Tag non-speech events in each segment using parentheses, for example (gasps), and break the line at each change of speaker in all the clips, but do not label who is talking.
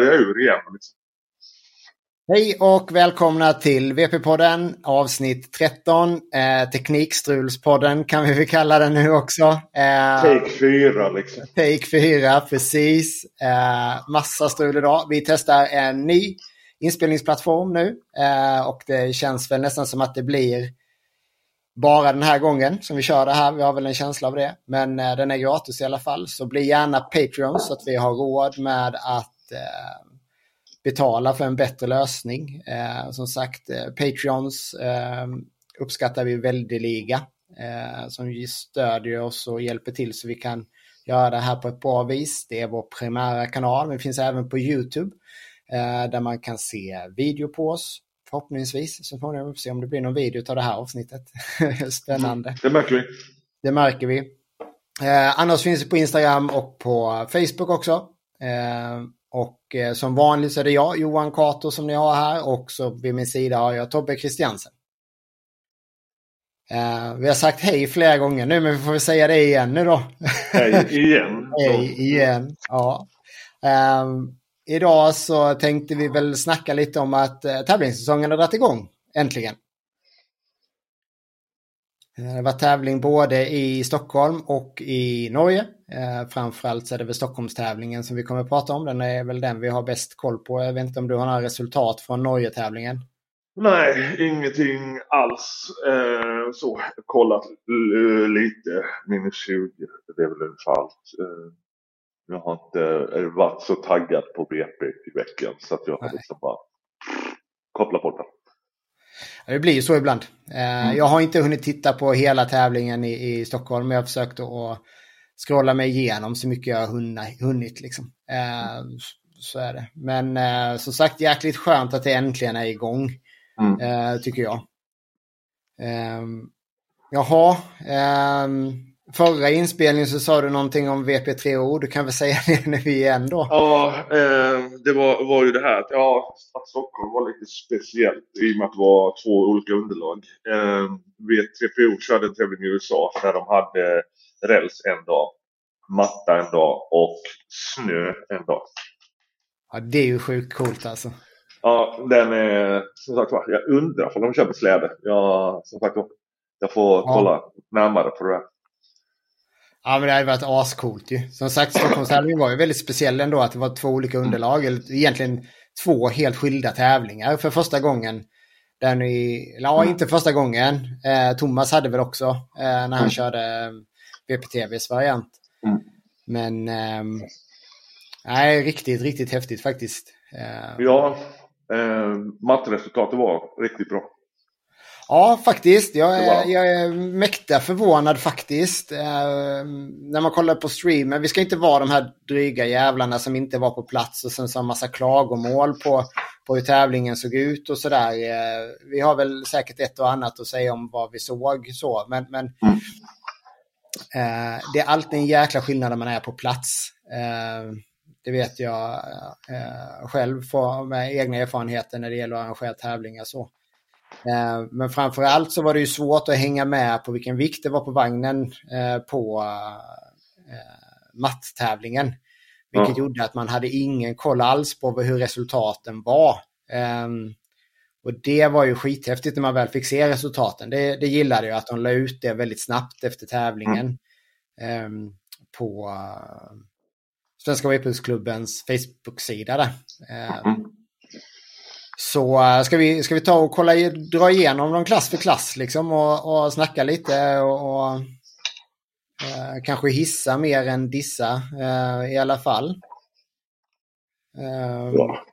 laddade jag ur igen. Liksom.
Hej och välkomna till VP-podden avsnitt 13. Eh, Teknikstrulspodden kan vi väl kalla den nu också.
Eh, take 4 liksom.
Take 4, precis. Eh, massa strul idag. Vi testar en ny inspelningsplattform nu. Eh, och det känns väl nästan som att det blir bara den här gången som vi kör det här. Vi har väl en känsla av det. Men eh, den är gratis i alla fall. Så bli gärna Patreon så att vi har råd med att betala för en bättre lösning. Eh, som sagt, eh, Patreons eh, uppskattar vi väldeliga. Eh, som stödjer oss och hjälper till så vi kan göra det här på ett bra vis. Det är vår primära kanal, men det finns även på YouTube. Eh, där man kan se video på oss. Förhoppningsvis så får vi se om det blir någon video av det här avsnittet. (laughs) Spännande.
Det märker vi.
Det märker vi. Eh, annars finns det på Instagram och på Facebook också. Eh, och eh, som vanligt så är det jag, Johan Kato, som ni har här. Och så vid min sida har jag Tobbe Christiansen. Uh, vi har sagt hej flera gånger nu, men vi får väl säga det igen nu då.
Hej (laughs) igen.
hej igen, ja. Um, idag så tänkte vi väl snacka lite om att uh, tävlingssäsongen har dragit igång, äntligen. Eh, det var tävling både i Stockholm och i Norge. Eh, framförallt så är det väl Stockholmstävlingen som vi kommer att prata om. Den är väl den vi har bäst koll på. Jag vet inte om du har några resultat från Norge-tävlingen?
Nej, ingenting alls. Eh, så, kollat lite. Minus 20, det är väl ungefär allt. Eh, jag har inte varit så taggad på BP i veckan så att jag har liksom bara kopplat bort det.
Blir ju så ibland. Eh, mm. Jag har inte hunnit titta på hela tävlingen i, i Stockholm, men jag har försökt att scrolla mig igenom så mycket jag har hunnit. Liksom. Eh, så är det. Men eh, som sagt, jäkligt skönt att det äntligen är igång, mm. tycker jag. Jaha, förra inspelningen så sa du någonting om VP3O. Du kan väl säga (laughs) det nu igen då?
Ja, eh, det var, var ju det här att, ja, att Stockholm var lite speciellt i och med att det var två olika underlag. Eh, V3PO körde en tävling i USA där de hade räls en dag, matta en dag och snö en dag.
Ja, det är ju sjukt coolt alltså.
Ja, den är som sagt jag undrar om de kör på släde. Jag, som sagt jag får kolla ja. närmare på det. Här.
Ja, men det hade varit ascoolt ju. Som sagt, Stockholmstävlingen var ju väldigt speciell ändå att det var två olika underlag. Eller egentligen två helt skilda tävlingar för första gången. Där ni, ja, inte första gången. Eh, Thomas hade väl också eh, när han mm. körde VPTVs variant. Mm. Men eh, nej, riktigt, riktigt häftigt faktiskt.
Eh, ja, eh, matteresultatet var riktigt bra.
Ja, faktiskt. Jag är, jag är mäkta förvånad faktiskt. Eh, när man kollar på streamen. Vi ska inte vara de här dryga jävlarna som inte var på plats och sen så har massa klagomål på, på hur tävlingen såg ut och sådär. Eh, vi har väl säkert ett och annat att säga om vad vi såg så. Men, men mm. eh, det är alltid en jäkla skillnad när man är på plats. Eh, det vet jag eh, själv med egna erfarenheter när det gäller att arrangera tävlingar. Så. Eh, men framför allt så var det ju svårt att hänga med på vilken vikt det var på vagnen eh, på eh, matttävlingen. Vilket ja. gjorde att man hade ingen koll alls på hur resultaten var. Ehm, och det var ju skithäftigt när man väl fick se resultaten. Det, det gillade jag att de la ut det väldigt snabbt efter tävlingen. Mm. På Svenska Weightliftklubbens Facebook-sida där. Mm. Så uh, ska, vi, ska vi ta och kolla, dra igenom dem klass för klass liksom och, och snacka lite och, och uh, kanske hissa mer än dissa uh, i alla fall. Ja.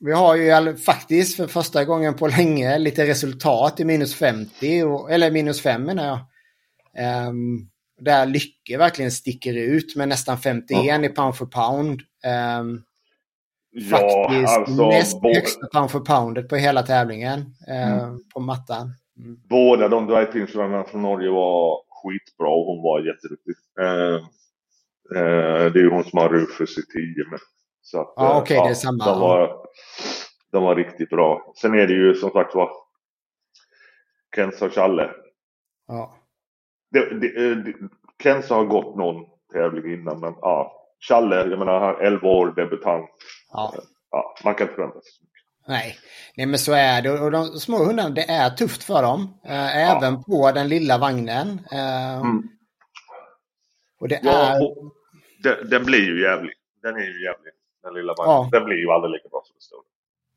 Vi har ju faktiskt för första gången på länge lite resultat i minus 50, och, eller minus 5 menar jag. Um, där Lycke verkligen sticker ut med nästan 51 ja. i pound for pound. Um, Faktiskt alltså, näst högsta pound för poundet på hela tävlingen eh, mm. på mattan.
Mm. Båda de dragpinsrunnerna från Norge var skitbra och hon var jätteduktig. Eh, eh, det är ju hon som har Rufus i 10 med.
Så att, okej, okay, ja, det är samma.
De var, de var riktigt bra. Sen är det ju som sagt var Kenza och Challe. Ja. Det, det, eh, det, Kenza har gått någon tävling innan men ja. Challe, jag menar 11 år debutant. Ja. ja, man kan inte förvänta sig så mycket.
Nej. Nej, men så är det. Och de små hundarna, det är tufft för dem. Eh, även ja. på den lilla vagnen. Eh, mm. Och det ja, är... Och
den, den, blir ju jävlig. Den är ju jävlig, den lilla vagnen. Den blir ju aldrig lika bra som den stora.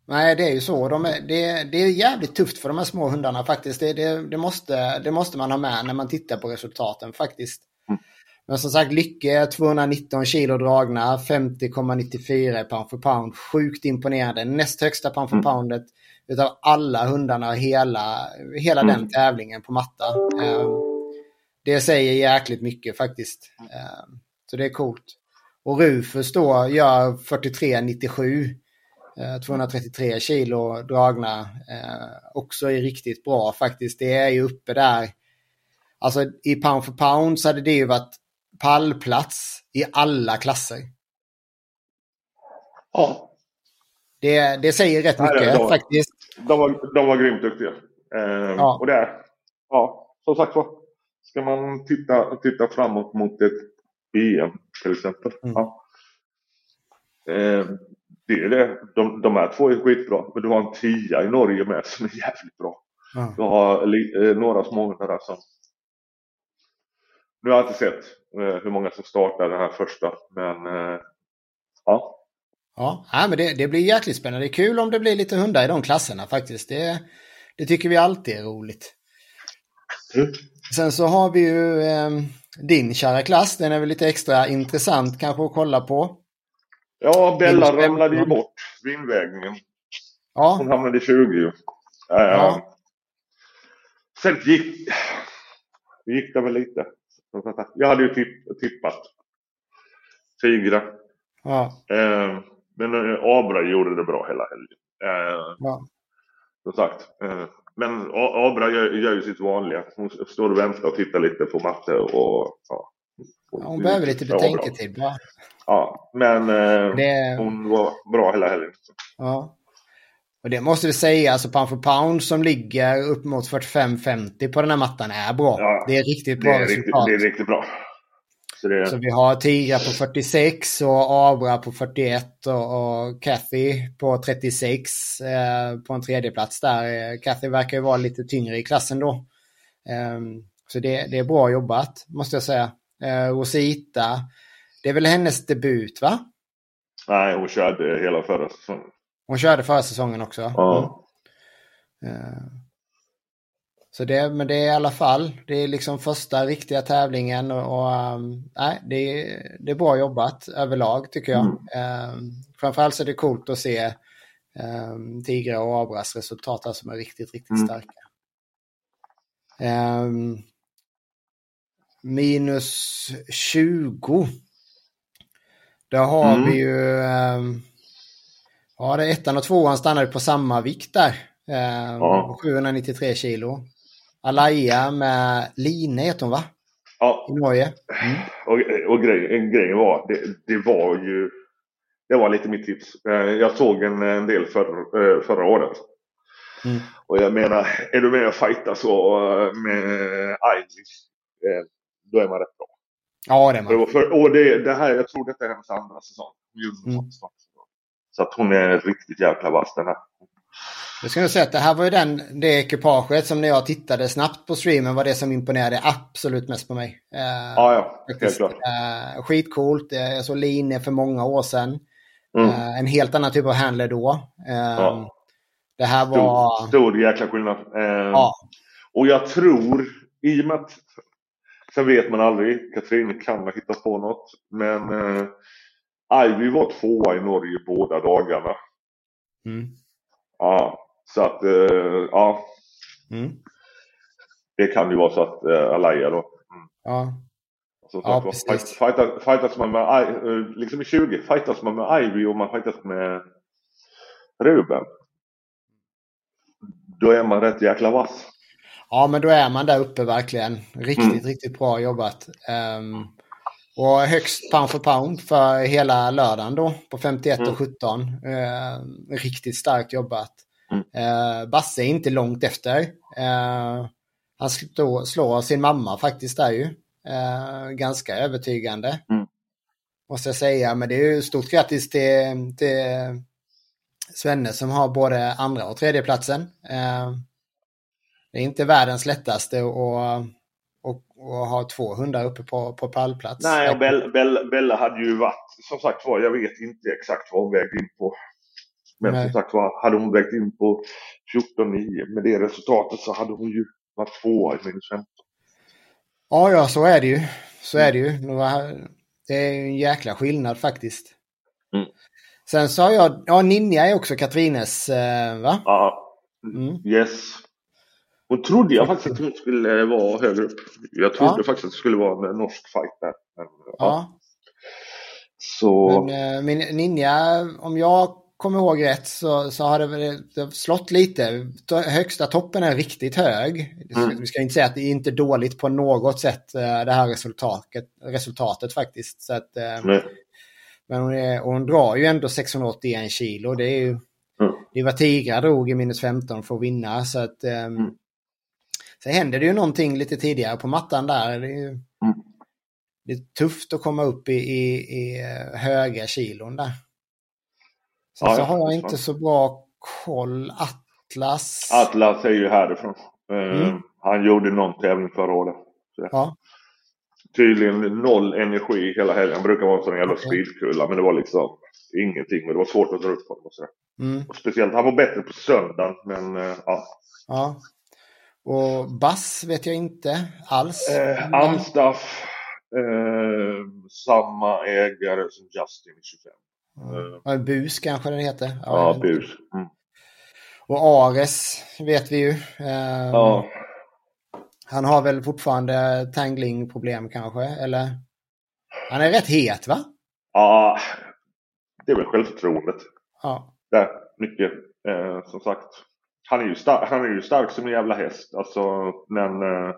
Nej, det är ju så. De är, det, det, är jävligt tufft för de här små hundarna faktiskt. Det, det, det, måste, det måste man ha med när man tittar på resultaten faktiskt. Men som sagt, Lycke 219 kilo dragna, 50,94 pound för pound. Sjukt imponerande. Näst högsta pound för mm. poundet utav alla hundarna hela, hela mm. den tävlingen på matta. Ehm, det säger jäkligt mycket faktiskt. Ehm, så det är coolt. Och Rufus då gör 43,97. 233 kilo dragna. Eh, också är riktigt bra faktiskt. Det är ju uppe där. Alltså i pound for pound så hade det ju varit pallplats i alla klasser.
Ja.
Det, det säger rätt mycket Nej, de, faktiskt.
De var, de var grymt duktiga. Eh, ja. Och det, ja, som sagt var. Ska man titta, titta framåt mot ett EM till exempel. Mm. Ja. Eh, det är det. De, de här två är skitbra. Men du har en tia i Norge med som är jävligt bra. Mm. Du har li, eh, några småhundar där som... Nu har jag inte sett eh, hur många som startar den här första. Men eh, ja.
Ja, men det, det, blir jäkligt spännande. Det är kul om det blir lite hundar i de klasserna faktiskt. Det, det tycker vi alltid är roligt. Mm. Sen så har vi ju eh, din kära klass. Den är väl lite extra intressant kanske att kolla på.
Ja, Bella ramlade ju bort vid invägningen. Ja. Hon hamnade i 20 ju. Ja, ja. Sen gick, gick det väl lite. Jag hade ju tipp, tippat Tigra. Ja. Eh, men eh, Abra gjorde det bra hela helgen. Eh, ja. Som sagt. Eh, men Abra gör, gör ju sitt vanliga. Hon står och väntar och tittar lite på matte och ja.
Hon, hon behöver lite betänketid va?
Ja, men eh, det... hon var bra hela helgen.
Ja. Och det måste vi säga, alltså pound for pound som ligger upp mot 45-50 på den här mattan är bra. Ja, det är riktigt bra
det är resultat. Riktigt, det är riktigt bra.
Så, det... så vi har Tigra på 46 och Abra på 41 och, och Kathy på 36 eh, på en tredje plats där. Kathy verkar ju vara lite tyngre i klassen då. Eh, så det, det är bra jobbat, måste jag säga. Eh, Rosita det är väl hennes debut va?
Nej, hon körde hela förra säsongen.
Hon körde förra säsongen också?
Ja.
Mm. Uh, så det, men det är i alla fall, det är liksom första riktiga tävlingen och, och um, nej, det, det är bra jobbat överlag tycker jag. Mm. Um, framförallt så är det coolt att se um, Tigra och Abras resultat som är riktigt, riktigt mm. starka. Um, minus 20 där har mm. vi ju... Ja, det ettan och tvåan stannade på samma vikt där. Um, ja. 793 kilo. Alaya med Line heter hon va?
Ja.
I Norge.
Mm. Och, och grejen, grejen var, det, det, var ju... Det var lite mitt tips. Eh, jag såg en, en del för, eh, förra året. Mm. Och jag menar, är du med och fightar så eh, med Ivy, då är man rätt bra.
Ja, det är man.
För, och det, det här, jag tror detta är hennes andra säsong. Mm. Så att hon är riktigt jäkla vass den här.
Jag skulle säga att det här var ju den, det ekipaget som när jag tittade snabbt på streamen var det som imponerade absolut mest på mig.
Uh, ja, ja, helt klart.
Uh, skitcoolt. Jag såg Line för många år sedan. Mm. Uh, en helt annan typ av handler då. Ja. Det här var...
Stor, stor jäkla skillnad. Ja. Och jag tror, i och med att Sen vet man aldrig. Katrin kan ha hittat på något. Men eh, Ivy var tvåa i Norge båda dagarna. Mm. Ja, så att eh, ja. Mm. Det kan ju vara så att eh, Alaya då. Mm.
Ja.
Så, ja, precis. Fightas, fightas man med, eh, liksom i 20, fightas man med Ivy och man fightas med Ruben. Då är man rätt jäkla vass.
Ja, men då är man där uppe verkligen. Riktigt, mm. riktigt bra jobbat. Um, och högst pound for pound för hela lördagen då på 51 mm. och 17. Uh, riktigt starkt jobbat. Mm. Uh, Basse är inte långt efter. Uh, han slår, slår, sin mamma faktiskt där ju. Uh, ganska övertygande. Mm. Måste jag säga. Men det är ju stort grattis till, till Svenne som har både andra och tredje platsen. Eh, det är inte världens lättaste att och, ha två hundar uppe på, på pallplats.
Nej, och Bella, Bella, Bella hade ju varit, som sagt var, jag vet inte exakt vad hon vägde in på. Men Nej. som sagt var, hade hon vägt in på 14,9 med det resultatet så hade hon ju varit tvåa i minus 15.
Ja, ja, så är det ju. Så är det ju. Det är en jäkla skillnad faktiskt. Mm. Sen har jag, ja Ninja är också Katrines, eh, va?
Ja, mm. yes. Hon trodde jag faktiskt att hon skulle vara högre upp. Jag trodde ja. faktiskt att det skulle vara en norsk fight där. Men, ja. ja. Så...
Men, eh, min Ninja, om jag kommer ihåg rätt så, så har det, det slått lite. Högsta toppen är riktigt hög. Mm. Vi ska inte säga att det är inte dåligt på något sätt eh, det här resultatet, resultatet faktiskt. Så att, mm. Men hon, är, hon drar ju ändå 681 kilo. Det är ju mm. det var Tigra drog i minus 15 för att vinna. Så att, mm. Sen händer det ju någonting lite tidigare på mattan där. Det är, ju, mm. det är tufft att komma upp i, i, i eh, höga kilon där. Sen ja, så har jag inte så bra koll. Atlas.
Atlas är ju härifrån. Eh, mm. Han gjorde någon tävling förra året. Ja. Tydligen noll energi hela helgen. Han brukar vara en sån jävla okay. speedkulla men det var liksom ingenting. Men det var svårt att dra upp honom. Och mm. och speciellt, han var bättre på söndagen men uh, ja.
ja. Och Bass vet jag inte alls.
Eh, Amstaff, eh, samma ägare som Justin
25. Mm. Eh. Bus kanske den heter.
Ja, ja Bus. Mm.
Och Ares vet vi ju. Eh, ja. Han har väl fortfarande tangling-problem kanske, eller? Han är rätt het va?
Ja, det är väl självförtroendet. Ja. Det är mycket, eh, som sagt han är ju stark, han är ju stark som en jävla häst. Alltså, men eh,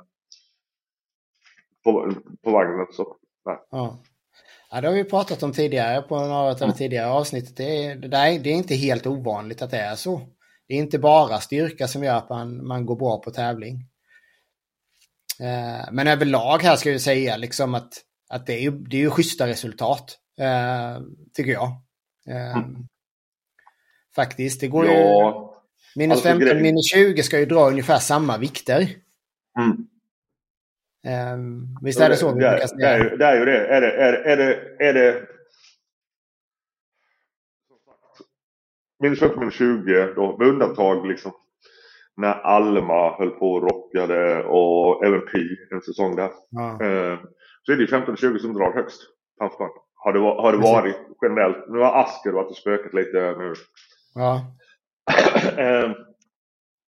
på, på vagnen så, nej.
Ja. ja, det har vi pratat om tidigare på några av de tidigare avsnittet. Det är, det, är, det är inte helt ovanligt att det är så. Det är inte bara styrka som gör att man, man går bra på tävling. Eh, men överlag här ska jag säga liksom att, att det är ju det är ju schyssta resultat. Eh, tycker jag. Eh, mm. Faktiskt, det går ja. ju Minus alltså, 15, grej... minus 20 ska ju dra ungefär samma vikter. Mm. Um, visst är det så?
Det, det, det, är, det är ju det. Är det, är, är det, är det minus 15, minus 20 då, med undantag liksom när Alma höll på och rockade och även Pi en säsong där. Ja. Eh, så är det 15-20 som drar högst. Har det, har det varit generellt. Nu har Asker varit och spökat lite nu. Ja. Eh,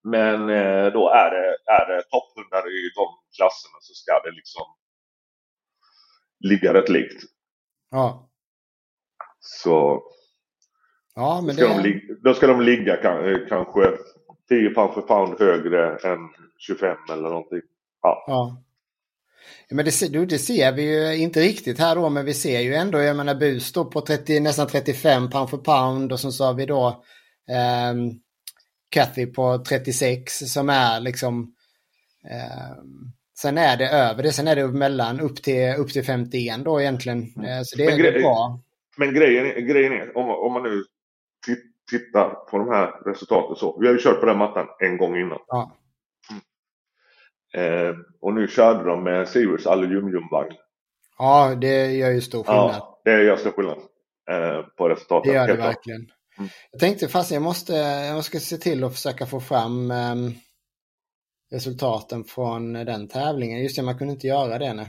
men eh, då är det, är det topphundar i de klasserna så ska det liksom ligga rätt likt.
Ja.
Så
ja, men
ska
det...
de, då ska de ligga kanske 10 pound för pound högre än 25 eller någonting. Ja.
ja. Men det, det ser vi ju inte riktigt här då, men vi ser ju ändå, jag menar bus står på 30, nästan 35 pound för pound och så sa vi då eh, Cathy på 36 som är liksom eh, Sen är det över det, sen är det mellan upp till, upp till 51 då egentligen. Eh, så det men är bra.
Men grejen, grejen är, om, om man nu tittar på de här resultaten så. Vi har ju kört på den mattan en gång innan. Ja. Mm. Eh, och nu körde de med Sirius aluminiumvagn.
Ja, det gör ju stor skillnad. Ja,
det gör stor skillnad eh, på resultaten.
Det gör det verkligen. Mm. Jag tänkte fast jag måste, jag måste se till att försöka få fram um, resultaten från den tävlingen. Just det, man kunde inte göra det nu.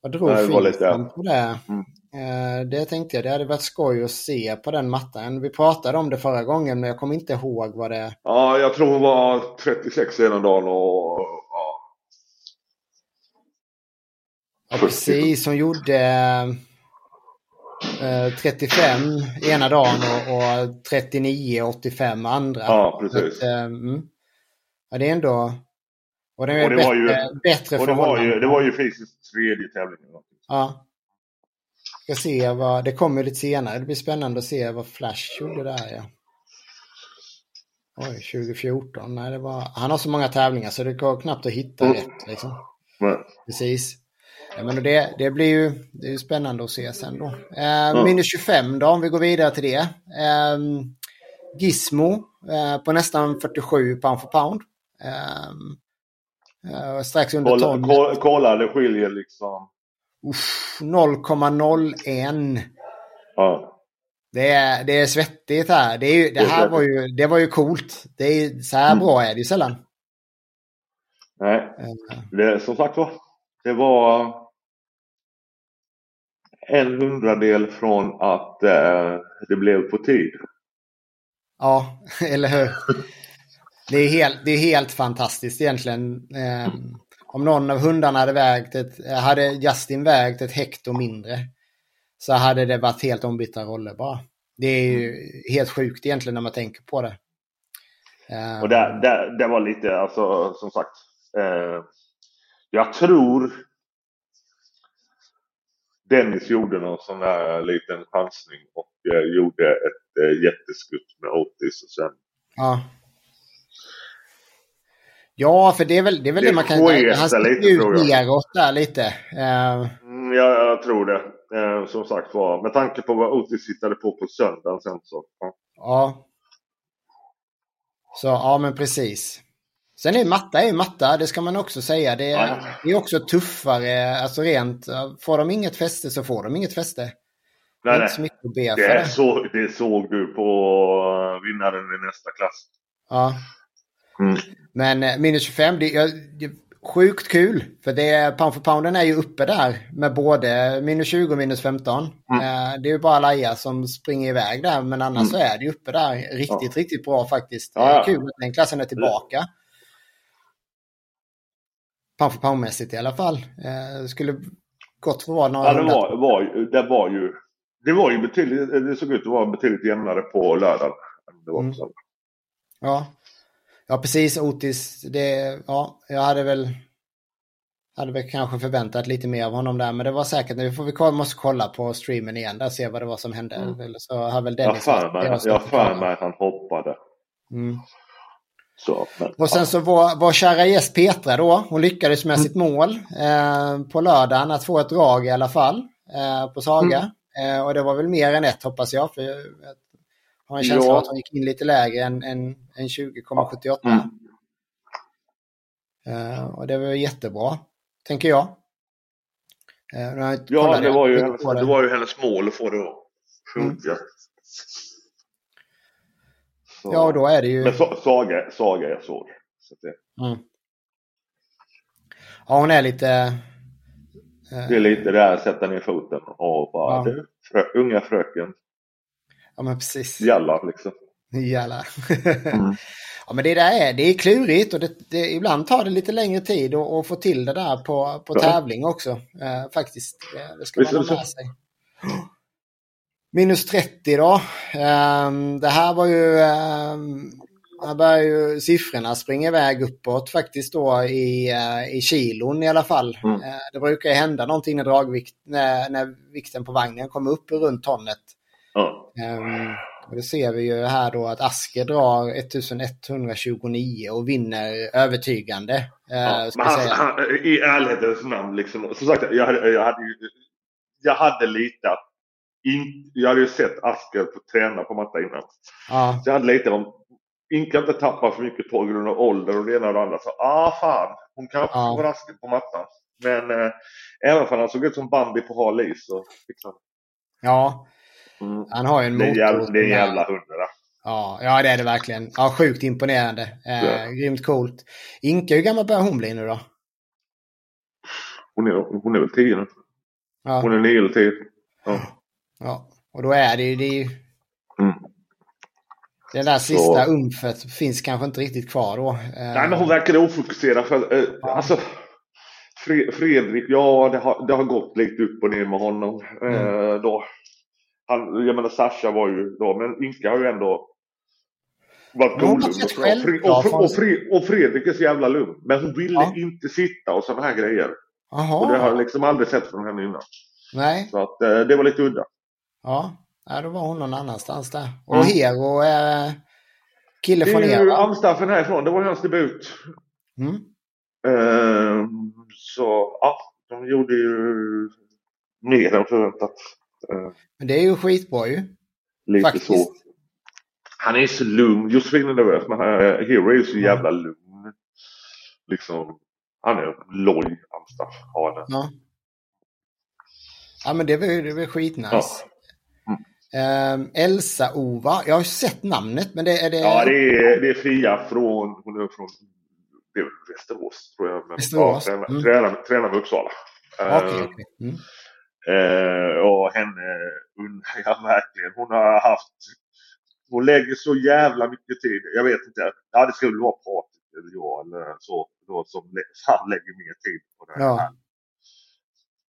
Vad drog Nej, det lite, på det? Mm. Uh, det tänkte jag, det hade varit skoj att se på den mattan. Vi pratade om det förra gången men jag kommer inte ihåg vad det...
Ja, jag tror hon var 36 ena dagen och... Ja.
ja precis, hon gjorde... 35 eh, ena dagen och, och 39-85 andra.
Ja, precis. Att,
eh, mm. Ja, det är ändå...
Och det, och det bättre, var ju, bättre och det var ju, det var ju fysiskt tredje tävlingen.
Ja. Ska se vad, det kommer lite senare. Det blir spännande att se vad Flash gjorde där. Ja. Oj, 2014. Nej, det var, han har så många tävlingar så det går knappt att hitta mm. rätt. Liksom. Precis. Ja, men det, det blir ju det är spännande att se sen då. Eh, mm. Minus 25 då, om vi går vidare till det. Eh, Gizmo eh, på nästan 47 pound för pound. Ehm, eh, strax under
Kolla,
ton.
kolla, kolla, det skiljer liksom.
Uff, 0,01.
Ja.
Det är, det är svettigt här. Det, är ju, det här var ju, det var ju coolt. Det är, så här
Mm.
bra är det ju sällan.
Nej,
Eh,
det, som sagt var. Det var en hundradel från att eh, det blev på tid.
Ja, (laughs) eller hur? Det är helt, det är helt fantastiskt egentligen. Eh, om någon av hundarna hade vägt ett, hade Justin vägt ett hekto mindre så hade det varit helt ombytta roller bara. Det är ju helt sjukt egentligen när man tänker på det. Eh,
Och det, det, det var lite, alltså som sagt. Eh, jag tror Dennis gjorde någon sån där liten chansning och eh, gjorde ett eh, jätteskutt med Otis och sen
Ja. Ja, för det är väl det, är väl
Det
det man kan... Han sticker
lite,
ut neråt där lite. Eh,
Mm, jag, jag tror det. Eh, som sagt var, med tanke på vad Otis hittade på på söndagen sen så. Ja.
ja. Så, ja men precis. Sen är matta är matta, det ska man också säga. Det är,
Ja.
det är också tuffare, alltså rent. Får de inget fäste så får de inget fäste. Det är
Nej, nej. Det,
det.
så, det såg du på vinnaren i nästa klass.
Ja.
Mm.
Men eh, minus 25, det, är- det är sjukt kul. För det, är- pound för pounden är ju uppe där med både minus 20 och minus 15.
Mm.
Eh, det är ju bara Laia som springer iväg där, men annars så är det ju uppe där. Riktigt, riktigt bra faktiskt. Det
Ja,
är
ja.
kul att den klassen är tillbaka. Pound för pound-mässigt i alla fall. Eh, det skulle gott få vara några
Ja, det var, var, det var ju det var ju betydligt, det såg ut att vara betydligt jämnare på lördagen. än Det var på
Mm.
söndag.
Ja. ja, precis. Otis, det, ja, jag hade väl hade väl kanske förväntat lite mer av honom där, men det var säkert, nu får vi måste kolla på streamen igen där och se vad det var som hände.
Mm.
Eller så har väl Dennis... jag
har för mig att han hoppade.
Mm.
Så, men,
Och sen så var, var kära gäst Petra då, hon lyckades med sitt mål eh, på lördagen att få ett drag i alla fall eh, på Saga. Eh, och det var väl mer än ett hoppas jag, för jag har en känsla
Ja.
av att hon gick in lite lägre än, än, än 20,78.
Mm.
Eh, och det var jättebra, tänker jag. Eh,
Ja, det var, ju hennes,
på
det var ju hennes mål att få det att funka. Så.
Ja, då är det ju...
Men Saga, Saga jag såg. Så det,
Mm. Ja, hon är lite... eh,
det är lite det här, sätta ner foten och bara,
Ja.
du, frö, unga fröken,
Ja, men precis.
jalla liksom.
Jävlar.
Mm. (laughs)
ja, men det där är, det är klurigt och det, det, ibland tar det lite längre tid att, få till det där på, på
Ja.
tävling också. Eh, faktiskt. Eh, det ska
Visst
man ha med sig. Minus 30 då. Ehm, det här var ju... Um, här börjar ju siffrorna springa iväg uppåt faktiskt då i, eh, i kilon i alla fall.
Mm.
Eh, det brukar ju hända någonting när, dragvikt, när, när vikten på vagnen kommer upp runt tonnet. Ehm, och det ser vi ju här då att Asker drar 1129 och vinner övertygande. eh,
Ja, men
jag
han, han, I ärlighetens namn, liksom, som sagt, jag, hade- jag, hade, jag hade lite att in, jag hade ju sett Asker få träna på matta innan.
Ja,
Så jag hade lite om, Inka inte tappa för mycket på grund av ålder och det ena och det andra. Så ah fan, hon kanske
Ja.
får Asker på mattan. Men eh, även om han såg ut som Bambi på hal is så liksom,
ja,
mm,
han har ju en
det
motor.
det är
som är-
jävla hund det där.
Ja, ja, det är det verkligen. Ja, sjukt imponerande. Eh,
Ja.
Grymt coolt. Inka, hur gammal börjar hon bli nu då?
Hon är, hon är väl tio nu.
Ja,
Hon är nio eller tio. Ja.
Ja. och då är det ju... Det, är ju,
Mm.
det där sista
Så-
umfet finns kanske inte riktigt kvar då. Eh,
Nej, men hon verkade ofokuserad. För, eh, alltså, Fre- Fredrik, ja det har, det har gått lite upp och ner med honom. Eh, då. Han, jag menar Sasha var ju då, men Inka har ju ändå varit
rätt
Och, och, och, och Fredrik är så jävla lugn. Men hon ville
Ja.
inte sitta och sådana här grejer.
Jaha.
Och det har jag liksom aldrig sett från henne innan.
Nej.
Så att eh, det var lite udda.
Ja. ja, då var hon någon annanstans där. Och
Mm.
Hero är kille
Det
från
är
er
ju
va?
Amstaffen härifrån, det var ju hans debut.
Mm.
Eh, så ja, de gjorde ju mer än förväntat. Eh,
Men det är ju skitbra ju.
lite
Faktiskt.
så. Han är så lugn. Josefin är nervös men Hero är så jävla lugn. Liksom, han är loj, Amstaff.
Ja. ja men det var ju skitnice. Ja. Um, Elsa-Ova, jag har sett namnet men det är det...
Ja det är, det är Fia från, hon är från det är Västerås tror jag. Men, Västerås? Ja, tränar, mm. tränar, tränar med Uppsala.
Okay, okay. Mm.
Uh, och henne undrar (laughs) jag verkligen. Hon har haft... Hon lägger så jävla mycket tid. Jag vet inte. Ja det skulle vara Patrik eller jag eller så. Då, som han lägger mer tid på det. Ja.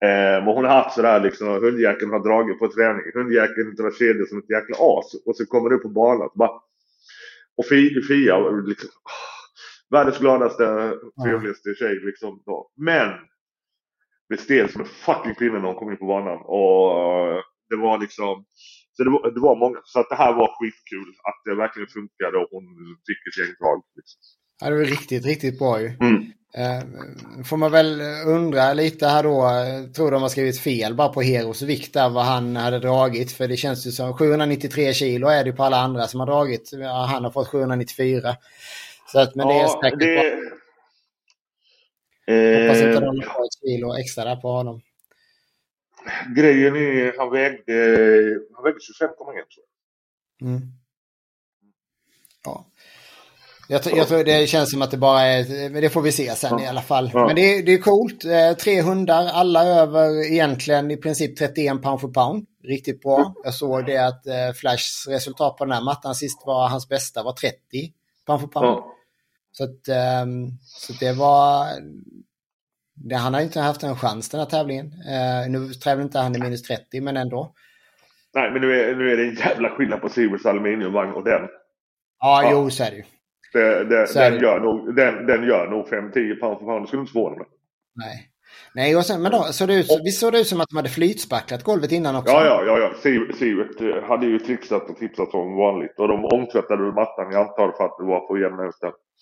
Eh, men hon har haft sådär liksom, hundjäkeln har dragit på träning. Hundjäkeln drar kedjor som ett jäkla as. Och så kommer du på banan och bara... Och Fia, liksom, världens gladaste, trevligaste tjej liksom. Då. Men blev stel som en fucking pinne när hon kom in på banan. Och uh, det var liksom... Så det var, det var många. Så att det här var skitkul. Att det verkligen funkade och hon fick ett gäng drag. Liksom.
Ja, det var riktigt, riktigt bra ju.
Mm.
Eh, får man väl undra lite här då, tror de har skrivit fel bara på Heros vikt där vad han hade dragit. För det känns ju som 793 kilo är det på alla andra som har dragit. Han har fått 794. Så att, men ja, det är säkert det... Bra. Hoppas inte de har ett kilo extra där på honom.
Grejen är, han vägde, han vägde 25,1 tror
jag. Mm. Ja. Jag, jag tror det känns som att det bara är, men det får vi se sen i alla fall. Ja. Men det, det är coolt. Eh, tre hundar, alla över egentligen i princip 31 pound för pound. Riktigt bra. Jag såg det att eh, Flashs resultat på den här mattan sist var hans bästa var 30 pound för pound. Ja. Så, att, um, så det var... Det, han har inte haft en chans den här tävlingen. Uh, nu tävlar inte han i minus 30 men ändå.
Nej men nu är, nu är det en jävla skillnad på Sivers aluminiumvagn och den.
Ja, ja. jo så är det ju.
Det, det, den, gör nog, den, den gör nog 5-10 pound för pound. Det skulle inte förvåna mig.
Nej. Nej, och sen, men då såg det ut, och, visst såg det ut som att de hade flytspacklat golvet innan också?
Ja, ja, ja. ja. Sivert eh, hade ju trixat och tipsat som vanligt. Och de omtvättade mattan, jag antar för att det var för jämna ut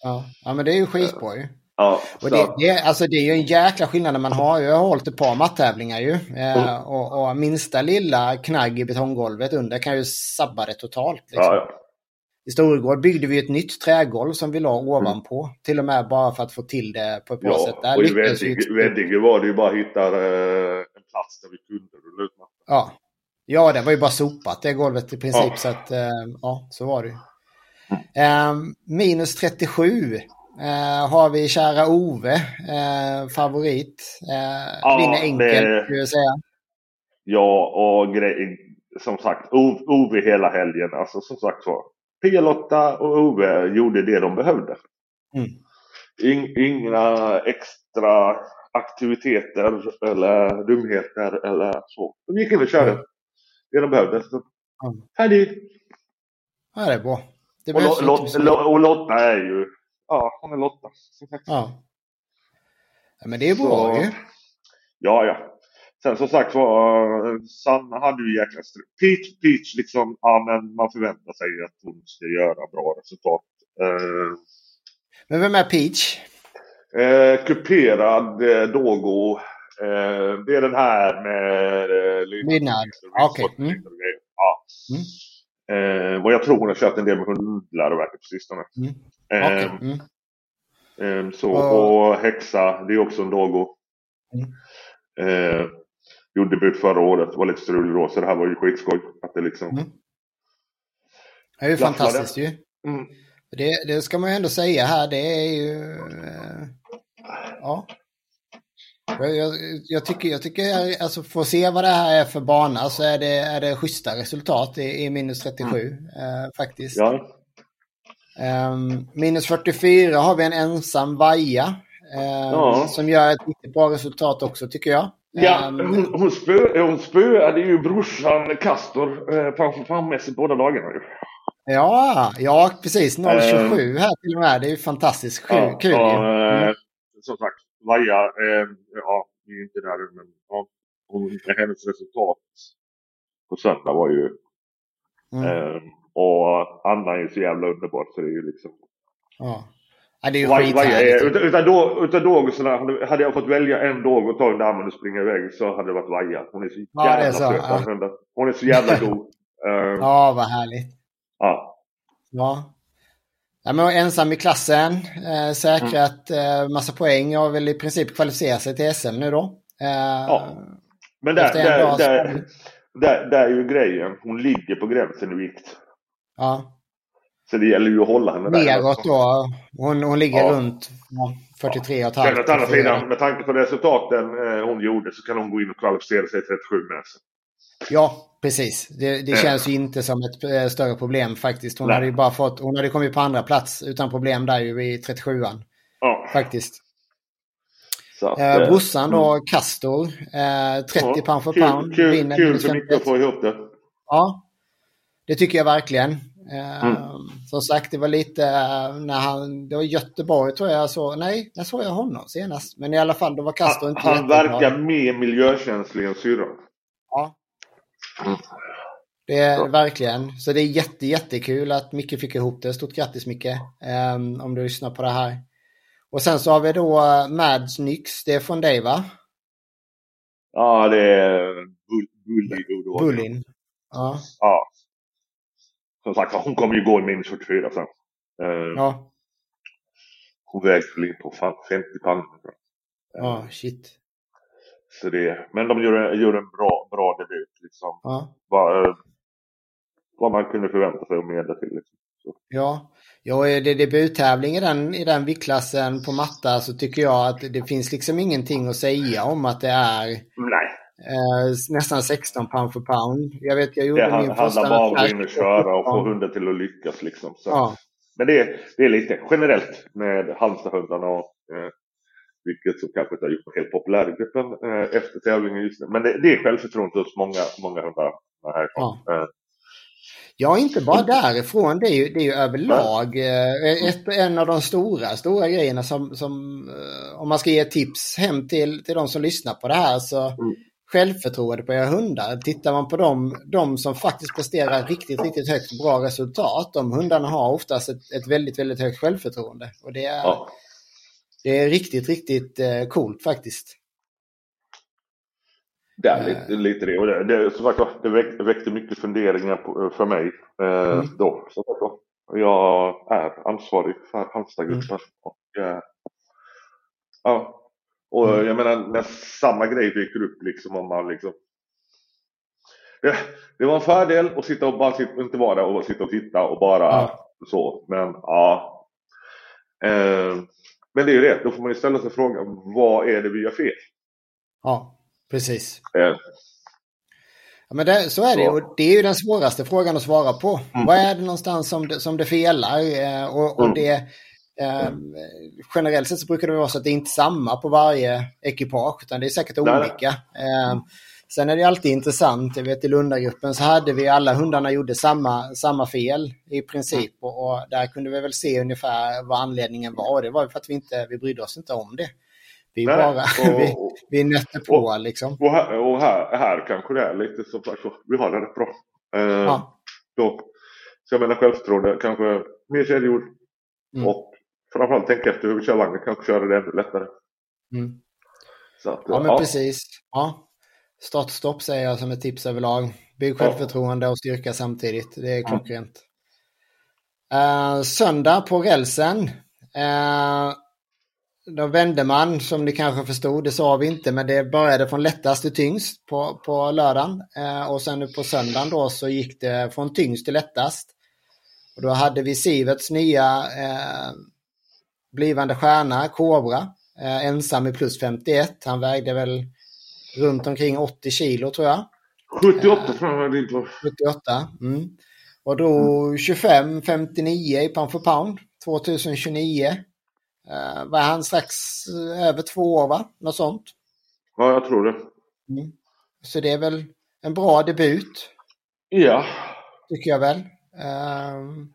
Ja. ja, men det är ju skitbra ju.
Ja,
och det, det, alltså det är ju en jäkla skillnad när man har ju har hållit ett par mattävlingar ju. Eh, mm. och, och, minsta lilla knagg i betonggolvet under kan ju sabba det totalt. Liksom. Ja, ja. I Storegård byggde vi ett nytt trägolv som vi la ovanpå. Mm. Till och med bara för att få till det på ett bra ja, sätt. Där
och i Veddige var det ju bara att hitta eh, en plats där vi kunde rulla ut.
Ja. ja, det var ju bara sopat det golvet i princip. Ja. Så att, eh, ja, så var det ju. Mm. Minus 37 eh, har vi kära Ove, eh, favorit. Eh, ja, vinner enkelt, det... skulle jag säga.
Ja, och grej, som sagt, Ove hela helgen. Alltså som sagt var. Pia-Lotta och Ove gjorde det de behövde.
Mm.
In, inga extra aktiviteter eller dumheter eller så. De gick in och körde det de behövde. Så, mm. Färdig!
Ja, det är bra. Det
och, Lotta, och Lotta är ju, ja hon är Lotta.
Ja. ja. Men det är bra ju.
Ja, ja. Sen som sagt var, Sanna hade ju jäkla strul. Peach, Peach liksom, ja men man förväntar sig att hon ska göra bra resultat. Uh,
men vem är Peach?
Uh, kuperad uh, Dogo. Uh, det är den här med uh,
Lydnad. Okej. Okay. Mm.
Ja. Mm. Uh, och jag tror hon har kört en del med hundläroverket på sistone.
Mm. Okay. Mm.
Um, så, och Häxa, det är också en Dogo.
Mm
gjorde debut förra året. Var lite strul då, så det här var ju skitskoj. Att det liksom... Mm.
Det är ju fantastiskt ju. Mm. Det, det, ska man ju ändå säga här, det är ju... Eh, ja. Jag, jag, tycker, jag tycker alltså få se vad det här är för bana så är det, är det schyssta resultat i, i minus 37 mm. eh, faktiskt.
Ja.
Um, minus 44 har vi en ensam vaja. Um, ja. Som gör ett riktigt bra resultat också tycker jag.
Ja, hon, hon, spö, hon spöade ju brorsan Castor eh, frammässigt båda dagarna ju.
Ja, ja precis. 027 uh, här till och med. Det är ju fantastiskt kul. Ja, kul
ja, eh, mm. Som sagt, Vaja, eh, ja, vi är inte där men ja, hon, hennes resultat på söndag var ju... Mm. Eh, och Anna är ju så jävla underbart så det är ju liksom...
Ja. Ja, det är ju skithärligt.
Utan, utan, då, utan dågorna, hade jag fått välja en dåg och ta under armen och springa iväg så hade det varit Vaja. Hon är så jävla ja, söt. Ja. Hon är så jävla god.
Uh, (laughs) ja, vad härligt.
Ja.
Ja. ja men ensam i klassen, eh, säkrat mm. eh, massa poäng och väl i princip kvalificerat sig till SM nu då. Eh, ja.
Men där, där, där, där, där är ju grejen. Hon ligger på gränsen i vikt.
Ja.
Så det gäller ju att hålla henne
där. Neråt då. Hon, hon ligger ja. runt 43 och ett halvt.
Men å andra sidan, med tanke på resultaten eh, hon gjorde så kan hon gå in och kvalificera sig 37 med sig.
Ja, precis. Det, det känns ju inte som ett äh, större problem faktiskt. Hon Nej. hade ju bara fått, hon hade kommit på andra plats utan problem där ju i 37an. Ja. Faktiskt. Eh, eh, brorsan då, mm. Castor, eh, 30 ja, pound för pound.
Kul, vinner kul för mycket att få ihop det.
Ja, det tycker jag verkligen. Eh, mm. Som sagt, det var lite eh, när han, det var Göteborg tror jag så, nej, när såg jag honom senast? Men i alla fall, då var Castor inte
Han verkar mer miljökänslig än syrran.
Ja. Mm. Det är verkligen. Så det är jätte, jättekul att Micke fick ihop det. Stort grattis Micke, um, om du lyssnar på det här. Och sen så har vi då uh, Mads Nyx, det är från dig va?
Ja, det är Bully.
Bullin. Ja.
ja. Som sagt, hon kommer ju gå i minus 44 sen. Uh, ja. Hon väger väl in på 50 pannor.
Ja, shit.
Så det, men de gör, gör en bra, bra debut. Liksom. Ja. Vad, eh, vad man kunde förvänta sig att medla till. Liksom.
Ja, ja är det debuttävling i den, i den viktklassen på matta så tycker jag att det finns liksom ingenting att säga om att det är
Nej.
Eh, nästan 16 pound för pound. Jag vet, jag gjorde
det min första... Det handlar bara om att gå in och köra och få hunden till att lyckas liksom. Så. Ja. Men det är, det är lite generellt med Halmstadhundarna och eh, vilket som kanske inte har gjort helt populär i gruppen eh, efter tävlingen just nu. Men det, det är självförtroende hos många, många hundar härifrån. Ja. Eh.
Ja, inte bara därifrån. Det är ju, det är ju överlag eh, ett, en av de stora, stora grejerna som, som eh, om man ska ge tips hem till, till de som lyssnar på det här så mm. Självförtroende på era hundar. Tittar man på dem, de som faktiskt presterar riktigt, riktigt högt bra resultat, de hundarna har oftast ett, ett väldigt, väldigt högt självförtroende. Och det är, ja. Det är riktigt, riktigt eh, coolt faktiskt.
Det är lite, lite det. Och det, det, som sagt, det väckte, mycket funderingar på, för mig eh, mm. då. Så sagt, jag är ansvarig för Halmstadgruppen. Mm. Och, eh, ja. Och mm. jag menar när samma grej dyker upp liksom om man liksom det, det var en fördel att sitta och bara sitta, inte vara och sitta och titta och bara ja. så. Men ja. Eh, men det är ju det, då får man ju ställa sig frågan vad är det vi gör fel?
Ja, precis. Eh. Ja, men det, så är det och det är ju den svåraste frågan att svara på. Mm. Vad är det någonstans som det, som det felar? Eh, och, och mm. det, eh, generellt sett så brukar det vara så att det är inte samma på varje ekipage utan det är säkert olika. Eh, Sen är det alltid intressant, jag vet i Lundagruppen så hade vi alla hundarna gjorde samma, samma fel i princip och, och, där kunde vi väl se ungefär vad anledningen var. Det var för att vi inte, vi brydde oss inte om det. Vi Nej, bara, (laughs) och, vi, vi nötte på
och,
liksom.
Och, här, och här, här kanske det är lite som sagt, vi har det rätt bra. Eh, ja. då, så jag menar självförtroende, kanske mer kedjord mm. och framförallt tänka efter hur vi kör vagnen, kanske köra det ännu lättare.
Mm. Att, ja men ja. precis. Ja. Startstopp säger jag som ett tips överlag. Bygg självförtroende och styrka samtidigt. Det är klockrent. Uh, söndag på rälsen. Uh, då vände man, som ni kanske förstod, det sa vi inte, men det började från lättast till tyngst på, på lördagen. Uh, och sen på söndagen då så gick det från tyngst till lättast. Och då hade vi Siverts nya blivande stjärna, Kobra, ensam i plus 51. Han vägde väl runt omkring 80 kilo tror jag.
78 tror jag det var.
78. Mm. Och då 25,59 i pound för pound. 2029. Uh, var han strax uh, över två år va? Något sånt.
Ja, jag tror det.
Mm. Så det är väl en bra debut.
Ja.
Tycker jag väl. Uh,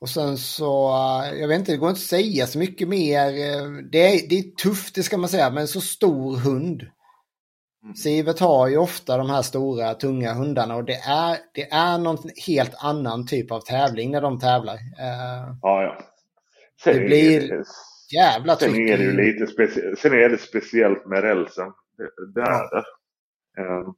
och sen så, eh, jag vet inte, det går inte att säga så mycket mer. Eh, det är, det är tufft, det ska man säga, men så stor hund. Mm. Sivert har ju ofta de här stora, tunga hundarna och det är, det är någon helt annan typ av tävling när de tävlar. Uh,
ja, ja.
Sen det blir jävla tryck.
Sen är det ju lite speciellt, sen är det speciellt med rälsen. Det, det är det.
Um.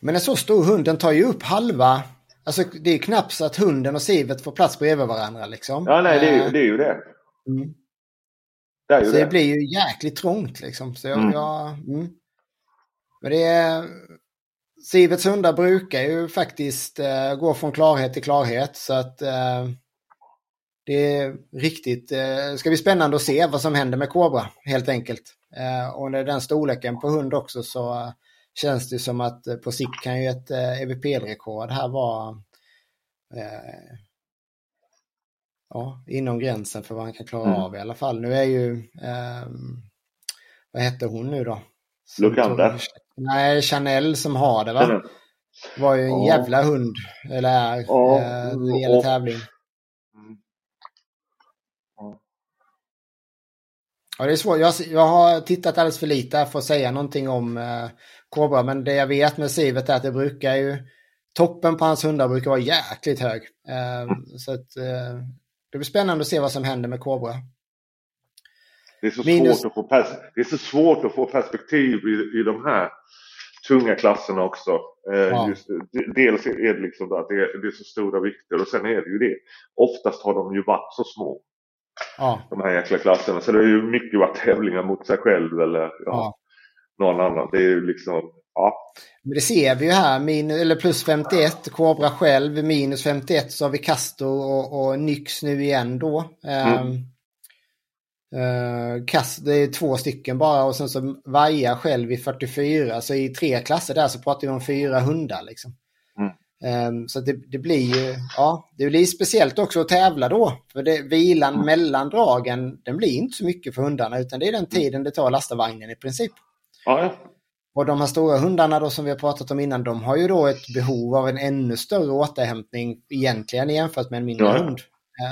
Men en så stor hund, den tar ju upp halva Alltså det är knappt så att hunden och sivet får plats bredvid varandra liksom.
Ja, nej, det är ju det. Är ju det. Mm.
det, är ju så det. det blir ju jäkligt trångt liksom. Så jag, mm. jag mm. Men det är... Sivets hundar brukar ju faktiskt uh, gå från klarhet till klarhet så att uh, det är riktigt, uh, ska bli spännande att se vad som händer med Kobra helt enkelt. Uh, och när den storleken på hund också så känns det som att på sikt kan ju ett EVP-rekord här vara ja, inom gränsen för vad han kan klara mm. av i alla fall. Nu är ju, um, vad hette hon nu då?
Lukander?
Nej, Chanel som har det va? Chanel. Var ju en ja. jävla hund, eller är, ja. eh, när det gäller tävling. Mm. Ja. det är svårt. Jag, jag har tittat alldeles för lite för att säga någonting om eh, Kobra, men det jag vet med Sivet är att det brukar ju, toppen på hans hundar brukar vara jäkligt hög. Eh, mm. Så att, eh, det blir spännande att se vad som händer med Kobra.
Det är så, Minus... svårt, att få det är så svårt att få perspektiv i, i de här tunga klasserna också. Eh, ja. just, dels är det liksom att det är, det är så stora vikter och sen är det ju det. Oftast har de ju varit så små. Ja. De här jäkla klasserna. Så det har ju mycket varit tävlingar mot sig själv eller ja, ja. Någon annan. Det är ju liksom, ja.
Men det ser vi ju här, min, eller plus 51, Kobra själv, minus 51 så har vi Castor och, och Nyx nu igen då. Mm. Um, Uh, kass, det är två stycken bara och sen så Vaja själv i 44. Så i tre klasser där så pratar vi om fyra hundar. Liksom. Mm. Um, så det, det, blir ju, ja, det blir speciellt också att tävla då. För det, vilan mm. mellan dragen, den blir inte så mycket för hundarna utan det är den tiden det tar att lasta vagnen i princip.
Ja,
Och de här stora hundarna då som vi har pratat om innan, de har ju då ett behov av en ännu större återhämtning egentligen jämfört med en mindre ja. hund.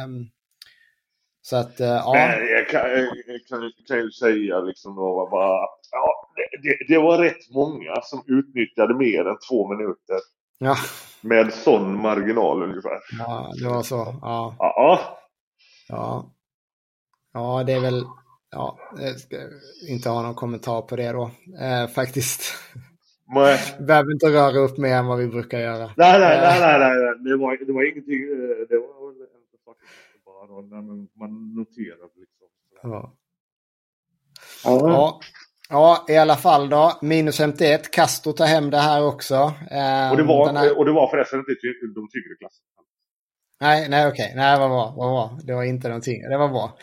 Um, så att, uh, ja.
Jag kan, jag kan, kan ju säga liksom då bara, ja, det, det, var rätt många som utnyttjade mer än två minuter.
Ja.
Med sån marginal ungefär.
Ja, det var så. Ja.
Ja.
Ja, ja det är väl, ja, inte ha någon kommentar på det då, eh, faktiskt.
Nej. (laughs)
Behöver inte röra upp mer än vad vi brukar göra.
Nej, nej, nej, nej, nej. Det, var, det var ingenting, eh, det var och man, man noterar liksom. Ja.
Ja. ja. i alla fall då. Minus 51. Castro tar hem det här också.
Um, och, det var, här... och det var förresten inte de tyngre klasserna.
Nej, nej okej. Nej, vad bra, vad bra. Det var inte någonting. Det var bra.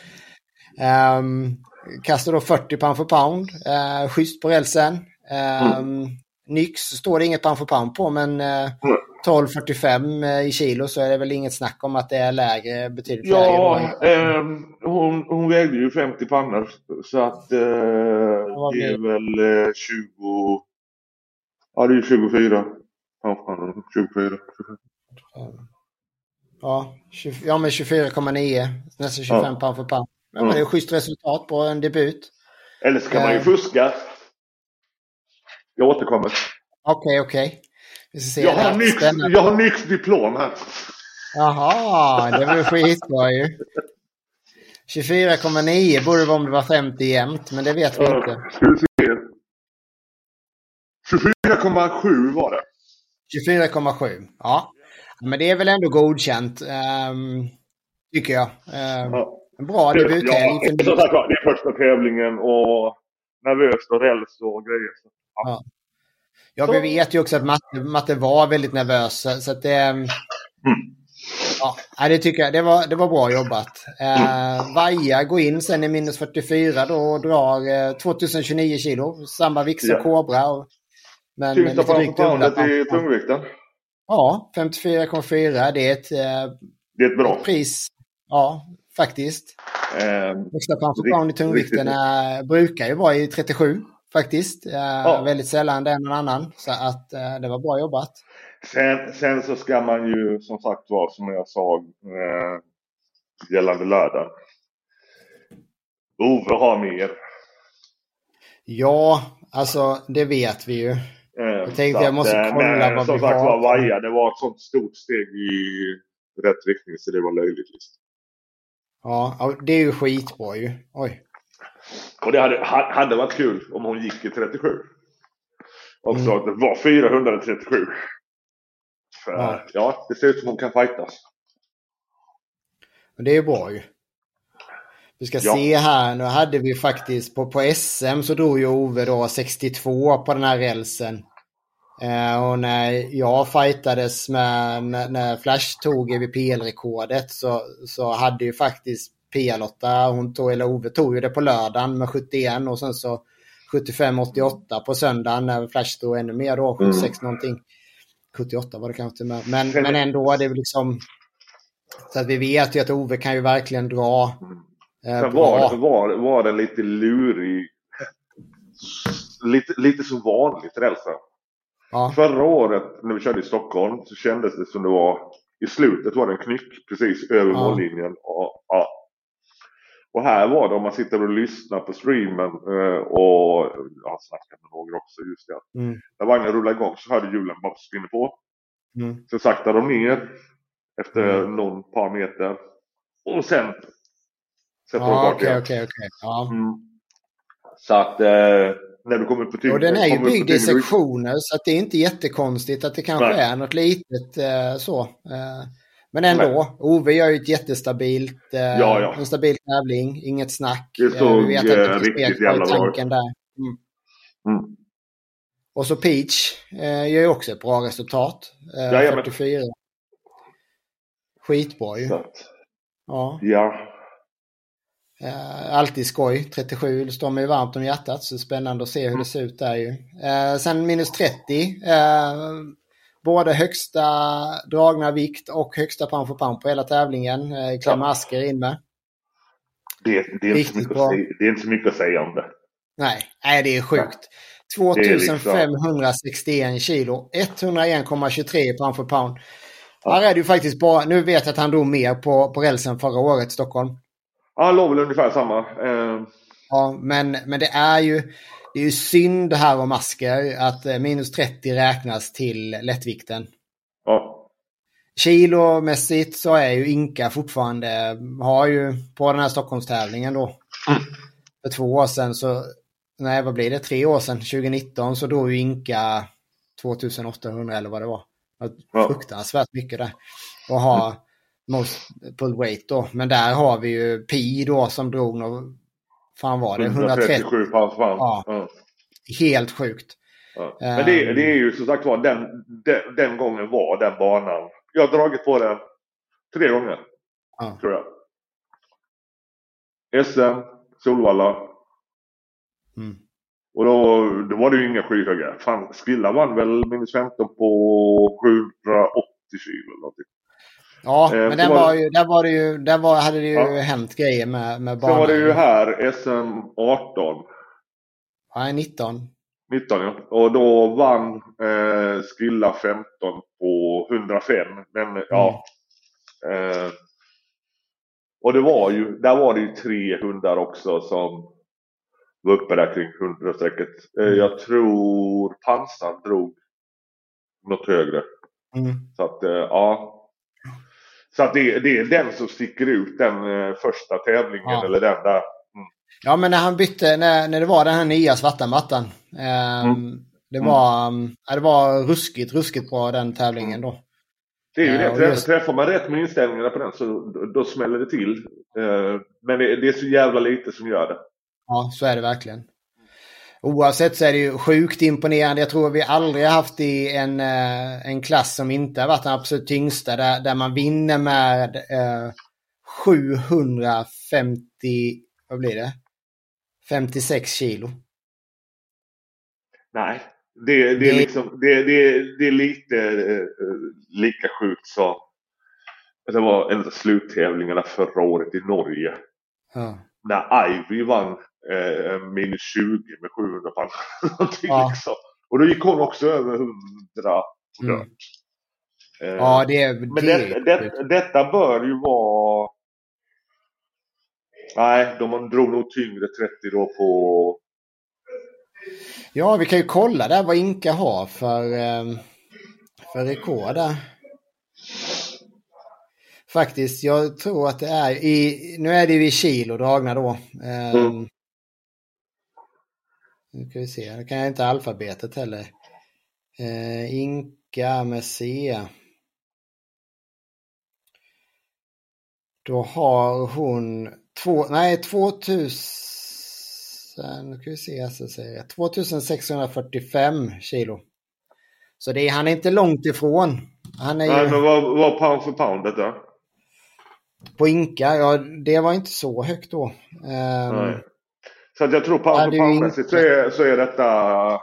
Um, Castro då 40 pound för pound. Uh, schysst på rälsen. Um, mm. Nyx står det inget pound för pound på, men uh, mm. 12,45 eh, i kilo så är det väl inget snack om att det är lägre, betydligt
ja, lägre. Ja, eh, hon, hon vägde ju 50 pannor så att eh, det är väl eh, 20... Ja, det är 24 pannor. 24.
Ja, 20, ja men 24,9. Nästan 25 ja. pound för pound. Men mm. det är ett schysst resultat på en debut.
Eller så kan man ju eh. fuska. Jag återkommer.
Okej, okay, okej. Okay
jag, har nyx, jag har nyx diplom här.
Jaha, det var skitbra ju. 24,9 borde det vara om det var 50 jämnt, men det vet vi inte.
24,7 var det.
24,7, ja. Men det är väl ändå godkänt, um, tycker jag. Um, ja. En bra debuttävling. (laughs) Ja,
som sagt det är första tävlingen och nervöst och räls och grejer. Så, ja. ja.
Ja, vi vet ju också att Matte, Matte var väldigt nervös. Så att det... Mm. Ja, det tycker jag. Det var, det var bra jobbat. Eh, Vaja går in sen i minus 44 då och drar eh, 2029 kilo. Samma vikt som Kobra. Och,
men Tyngsta drygt i tungvikten.
Ja, 54,4. Det är ett, eh,
det är ett bra
ett pris. Ja, faktiskt. Eh, Högsta pound i tungvikten brukar ju vara i 37 faktiskt. Ja. Väldigt sällan det är någon annan. Så att eh, det var bra jobbat.
Sen, sen så ska man ju som sagt vara som jag sa eh, gällande lördag. Ove har mer.
Ja, alltså det vet vi ju. Eh, jag tänkte jag måste kolla men, vad
som vi sagt. Var, Vaja, det var ett sånt stort steg i rätt riktning så det var löjligt. Liksom.
Ja, det är ju skitbra ju. Oj.
Och det hade, hade varit kul om hon gick i 37. Och så mm. att det var 437. För, ja. ja, det ser ut som hon kan fightas.
Det är bra ju. Vi ska ja. se här, nu hade vi faktiskt på, på SM så drog ju Ove då 62 på den här rälsen. Eh, och när jag fightades med, när, när Flash tog EVPL-rekordet så, så hade ju faktiskt Pia-Lotta, hon tog, eller Ove tog ju det på lördagen med 71 och sen så 75-88 på söndagen när Flash tog ännu mer då, 76 mm. någonting. 78 var det kanske med. Men, men ändå, det är liksom... Så att vi vet ju att Ove kan ju verkligen dra.
Eh, Sen var, var, var den lite lurig. Lite, lite som vanligt rälsen. Ja. Förra året när vi körde i Stockholm så kändes det som det var i slutet var det en knyck precis över ja. mållinjen. Och, ja. och här var det om man sitter och lyssnar på streamen eh, och jag snackar med några också just det. Mm. När vagnen rullade igång så hörde hjulen bara spinna på. Mm. Sen saktade de ner efter mm. någon par meter. Och sen
sätter ja, de fart igen. Okay, okay, ja.
Mm. Så att eh, när du kommer på tyngden.
Och den är ju byggd i sektioner så det är inte jättekonstigt att det kanske Nej. är något litet eh, så. Eh, men ändå, Nej. Ove gör ju ett jättestabilt, eh, ja, ja. en stabil tävling, inget snack.
Det såg eh, vi vet att det eh, riktigt jävla bra ut. Där. Mm.
Mm. Och så Peach eh, gör ju också ett bra resultat. Eh, 44. Skitbra ju.
Ja. ja.
Eh, alltid skoj. 37 det står mig varmt om hjärtat så spännande att se hur det ser ut där ju. Eh, sen minus 30. Eh, både högsta dragna vikt och högsta pound for pound på hela tävlingen. Eh, ja. Asker in med.
Det, det, är inte så mycket att säga, det är inte så mycket att säga om det.
Nej, nej det är sjukt. 2561 kilo, 101,23 pound for pound. Här är det ju faktiskt bara, nu vet jag att han drog mer på, på rälsen förra året i Stockholm.
Ja, han låg väl ungefär samma. Eh...
Ja, men, men det är ju det är ju synd här om Asker att eh, minus 30 räknas till lättvikten.
Ja.
Kilomässigt så är ju Inka fortfarande, har ju på den här Stockholmstävlingen då. Mm. För två år sedan så, nej vad blir det, tre år sedan, 2019 så drog ju Inka 2800 eller vad det var. Fruktansvärt mycket där. Och ha most pull weight då. Men där har vi ju Pi då som drog något, fan var det?
137 pass
ja. ja. Helt sjukt.
Ja. Men det, det, är ju som sagt var den, den, den, gången var den banan. Jag har dragit på den tre gånger. Ja. Tror jag. SM, Solvalla. Mm. Och då, då var det ju inga skyhöga. Fan, Skilla vann väl minus 15 på 780 kilo eller någonting.
Ja, eh, men den var, var ju, där, var det ju, där var, hade det ju ja. hänt grejer med, med banan.
Så var det ju här SM 18.
Nej, 19.
19 ja. Och då vann eh, Skilla 15 på 105. Men mm. ja. Eh, och det var ju, där var det ju tre hundar också som var uppe där kring 100-strecket. Eh, mm. jag tror Pansar drog något högre. Mm. Så att eh, ja. Så att det, det, är den som sticker ut, den eh, första tävlingen ja. eller den där. Mm.
Ja men när han bytte, när, när det var den här nya svarta mattan. Eh, mm. Det var, mm. det var ruskigt, ruskigt bra den tävlingen då.
Det är ju det, Träff, just... träffar man rätt med inställningarna på den så då, då smäller det till. Eh, men det, det är så jävla lite som gör det.
Ja, så är det verkligen. Oavsett så är det ju sjukt imponerande. Jag tror vi aldrig haft i en, eh, en klass som inte har varit den absolut tyngsta där, där man vinner med eh, 750, vad blir det? 56 kilo.
Nej, det, det, är, liksom, det, det, det är lite eh, lika sjukt som det var en av sluttävlingarna förra året i Norge. Ja. När Ivy vann eh, minus 20 med 700 pannor. (laughs) ja. liksom. Och då gick hon också över 100 mm.
eh, Ja, det,
men det, det, detta bör ju vara... Nej, de drog nog tyngre 30 då på...
Ja, vi kan ju kolla där vad Inka har för, ehm, för rekord där. Faktiskt, jag tror att det är i, nu är det ju i kilo dragna då. Mm. Nu ska vi se, nu kan jag inte alfabetet heller. Eh, Inka med C. Då har hon två, nej 2000, nu ska vi se, alltså, så säger 2645 kilo. Så det är, han är inte långt ifrån. Han är
nej,
ju...
men vad var pound för pound detta?
På Inka, ja det var inte så högt då. Um,
nej. Så att jag tror pound
är ju
pound-mässigt så är, så är detta...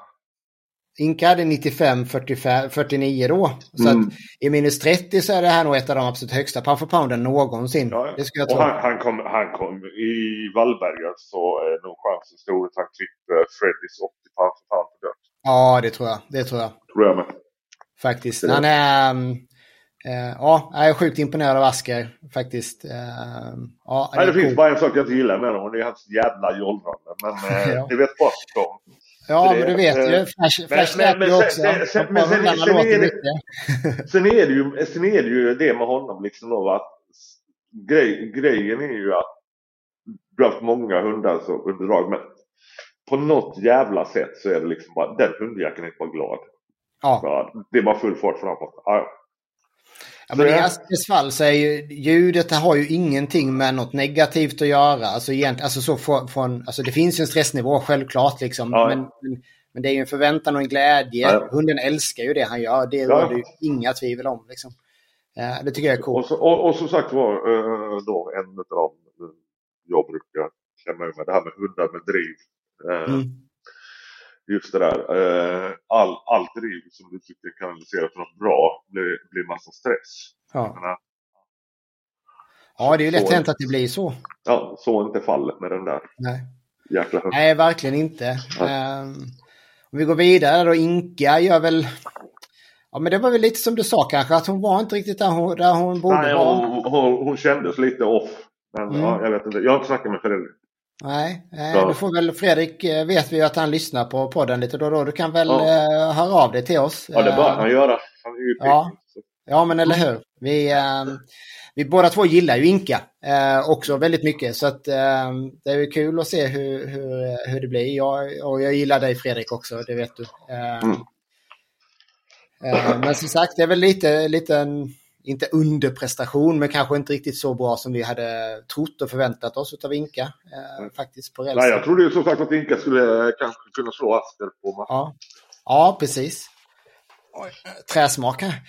Inka hade 95, 45, 49 då. Så
Mm.
att i minus 30 så är det här nog ett av de absolut högsta pound för pounden någonsin.
Ja,
Det skulle jag
och
tro.
han, han, kom, han kom i Vallberga så är nog chansen stor att han klipper Freddys 80 pound för pound på dött.
Ja, det tror jag. Det tror jag.
Tror jag med.
Faktiskt. Han är... um, ja, jag är sjukt imponerad av Asker faktiskt. Eh, ja,
Nej, det finns bara en sak jag inte gillar med honom det är hans jävla jollrande. Men eh, (laughs)
Ja.
ni vet vad som.
Ja,
det-
men du vet ju.
eh,
Flash, Flash
men-
släpper
men
ju
sen-
också.
sen- men är det-
mycket. (laughs)
Sen är, det ju, sen är det ju det med honom liksom då att grej, grejen är ju att du har haft många hundar så under drag men på något jävla sätt så är det liksom bara den hundjäkeln är bara glad.
Ja.
Ja, det är bara full fart framåt. Ja,
Ja, men i Askers fall så är ju ljudet har ju ingenting med något negativt att göra. Alltså, egent, alltså, så från, från, alltså det finns ju en stressnivå självklart liksom.
Ja.
Men, men, men det är ju en förväntan och en glädje.
Ja.
Hunden älskar ju det han gör. Det
Ja.
råder ju inga tvivel om. Liksom. Det tycker jag är
Och,
coolt.
så, och, och som sagt var eh, då en av de eh, jag brukar klämma ur med det här med hundar med driv. Eh,
Mm.
Just det där. eh, All, allt driv som du tycker kanaliserar till något bra blir, blir massa stress.
Ja.
menar,
ja, det är ju lätt hänt att det blir så.
Ja, så är inte fallet med den där
Nej,
jäkla.
Nej verkligen inte.
Ja.
Ehm, om vi går vidare då. Inka gör väl... Ja, men det var väl lite som du sa kanske, att hon var inte riktigt där hon, där hon borde
Nej,
vara.
hon, hon, hon kändes lite off. Men
Mm.
ja, jag vet inte. Jag har inte snackat med Fredrik.
Nej, eh, då får väl Fredrik, eh, vet vi ju att han lyssnar på podden lite då och då. Du kan väl
Ja.
eh, höra av dig till oss.
Ja, det bör
Eh,
han göra. Han är
Ja. Ja, men eller hur. Vi, eh, vi båda två gillar ju Inka eh, också väldigt mycket. Så att, det är ju kul att se hur, hur, hur det blir. Jag, och jag gillar dig Fredrik också, det vet du.
Mm.
men som sagt, det är väl lite, lite en, inte underprestation, men kanske inte riktigt så bra som vi hade trott och förväntat oss av Inka. Eh, faktiskt på rälsen.
Nej, jag trodde ju som sagt att Inka skulle eh, kanske kunna slå Asker på matchen.
Ja, ja precis. Oj, träsmak här.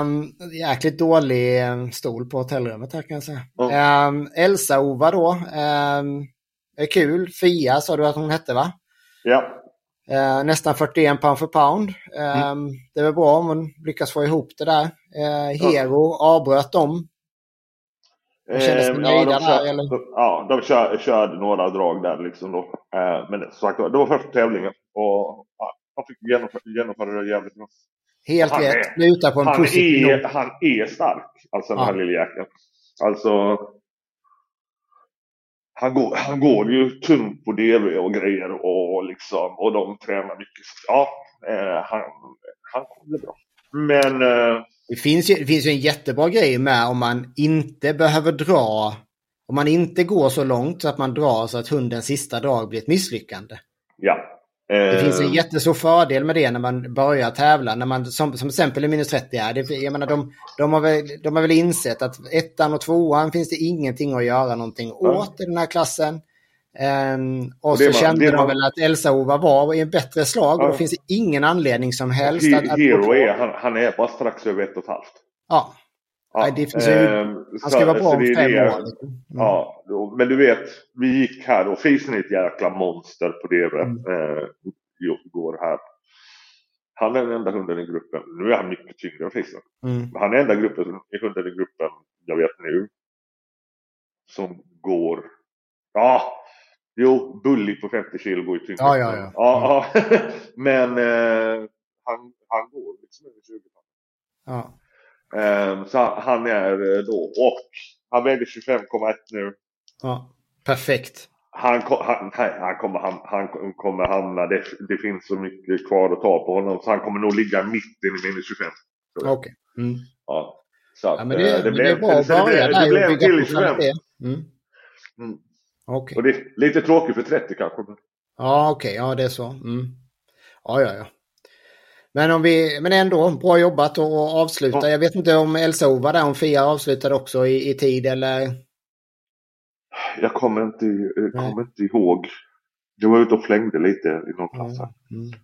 Um, jäkligt dålig eh, stol på hotellrummet här kan jag säga.
Ja.
Ehm, Elsa-Ova då. Um, är kul. Fia sa du att hon hette va?
Ja.
Eh, nästan 41 pound för pound. Ehm,
Mm.
Det är väl bra om hon lyckas få ihop det där. Uh, Hero avbröt dem. De kändes
Eh,
nöjda
de
där,
kör,
eller?
de, ja, de kör, körde några drag där liksom då. Eh, men som sagt, det var första tävlingen och ja, han fick genomföra, genomföra det jävligt bra.
Helt
Han
rätt. Sluta på en
Han
positiv
är, han är stark, alltså den
Ja.
här lille jäkeln. Alltså, han går, han går ju tungt på DV och grejer och liksom, och de tränar mycket. Ja, eh, han, han kommer bli bra. Men eh,
Det finns, ju, det finns ju en jättebra grej med om man inte behöver dra. Om man inte går så långt så att man drar så att hundens sista drag blir ett misslyckande.
ja.
Det finns en
Eh,
jättestor fördel med det när man börjar tävla. När man, som, som exempel i minus 30 är. Det, jag menar, de, de, har väl, de har väl insett att ettan och tvåan finns det ingenting att göra någonting åt i den här klassen. Ehm, och
Och det
så
var-
kände
det
de
var-
väl att Elsa-Ova var i en bättre slag. Och
Ja.
då finns det ingen anledning som helst
He-
att... att
Hero är, han, han är bara strax över ett och ett halvt.
Ja,
Ja,
det finns ju-
ehm,
han
så-
ska vara bra
så
om
det
fem
det-
år. liksom. Mm.
Ja, men du vet, vi gick här och Fisen är ett jäkla monster på DV
Mm.
eh, igår här. Han är den enda hunden i gruppen. Nu är han mycket tyngre än Fisen.
Mm.
Han är enda gruppen, i hunden i gruppen jag vet nu. Som går. Ja, jo, Bully på 50 kilo går ju tyngre.
Ja, ja, ja.
ja, ja. (laughs) Men eh, han, han går liksom över 20 ton.
Ja.
Eh, så han är eh, då, och han väger 25,1 nu.
ja. Perfekt.
Han, han, nej, han, kommer, han, han kommer hamna, det, det finns så mycket kvar att ta på honom så han kommer nog ligga mitten i minus 25.
Okej. Mm.
Ja. Så att,
Ja, men det,
eh,
det är bra att
så det
börja
blev-
där
det blev en till i
på
25.
kvalitet. Mm.
Mm.
Okej.
Och det är lite tråkigt för 30 kanske.
Ja, okej. Ja, det är så. Mm. Ja, ja, ja. Men, om vi, men ändå, bra jobbat och avsluta. Ja. Jag vet inte om Elsa var där, om Fia avslutade också i, i tid eller?
Jag kommer inte, jag kommer inte ihåg. Jag var ute och flängde lite i någon klass. Mm. Mm.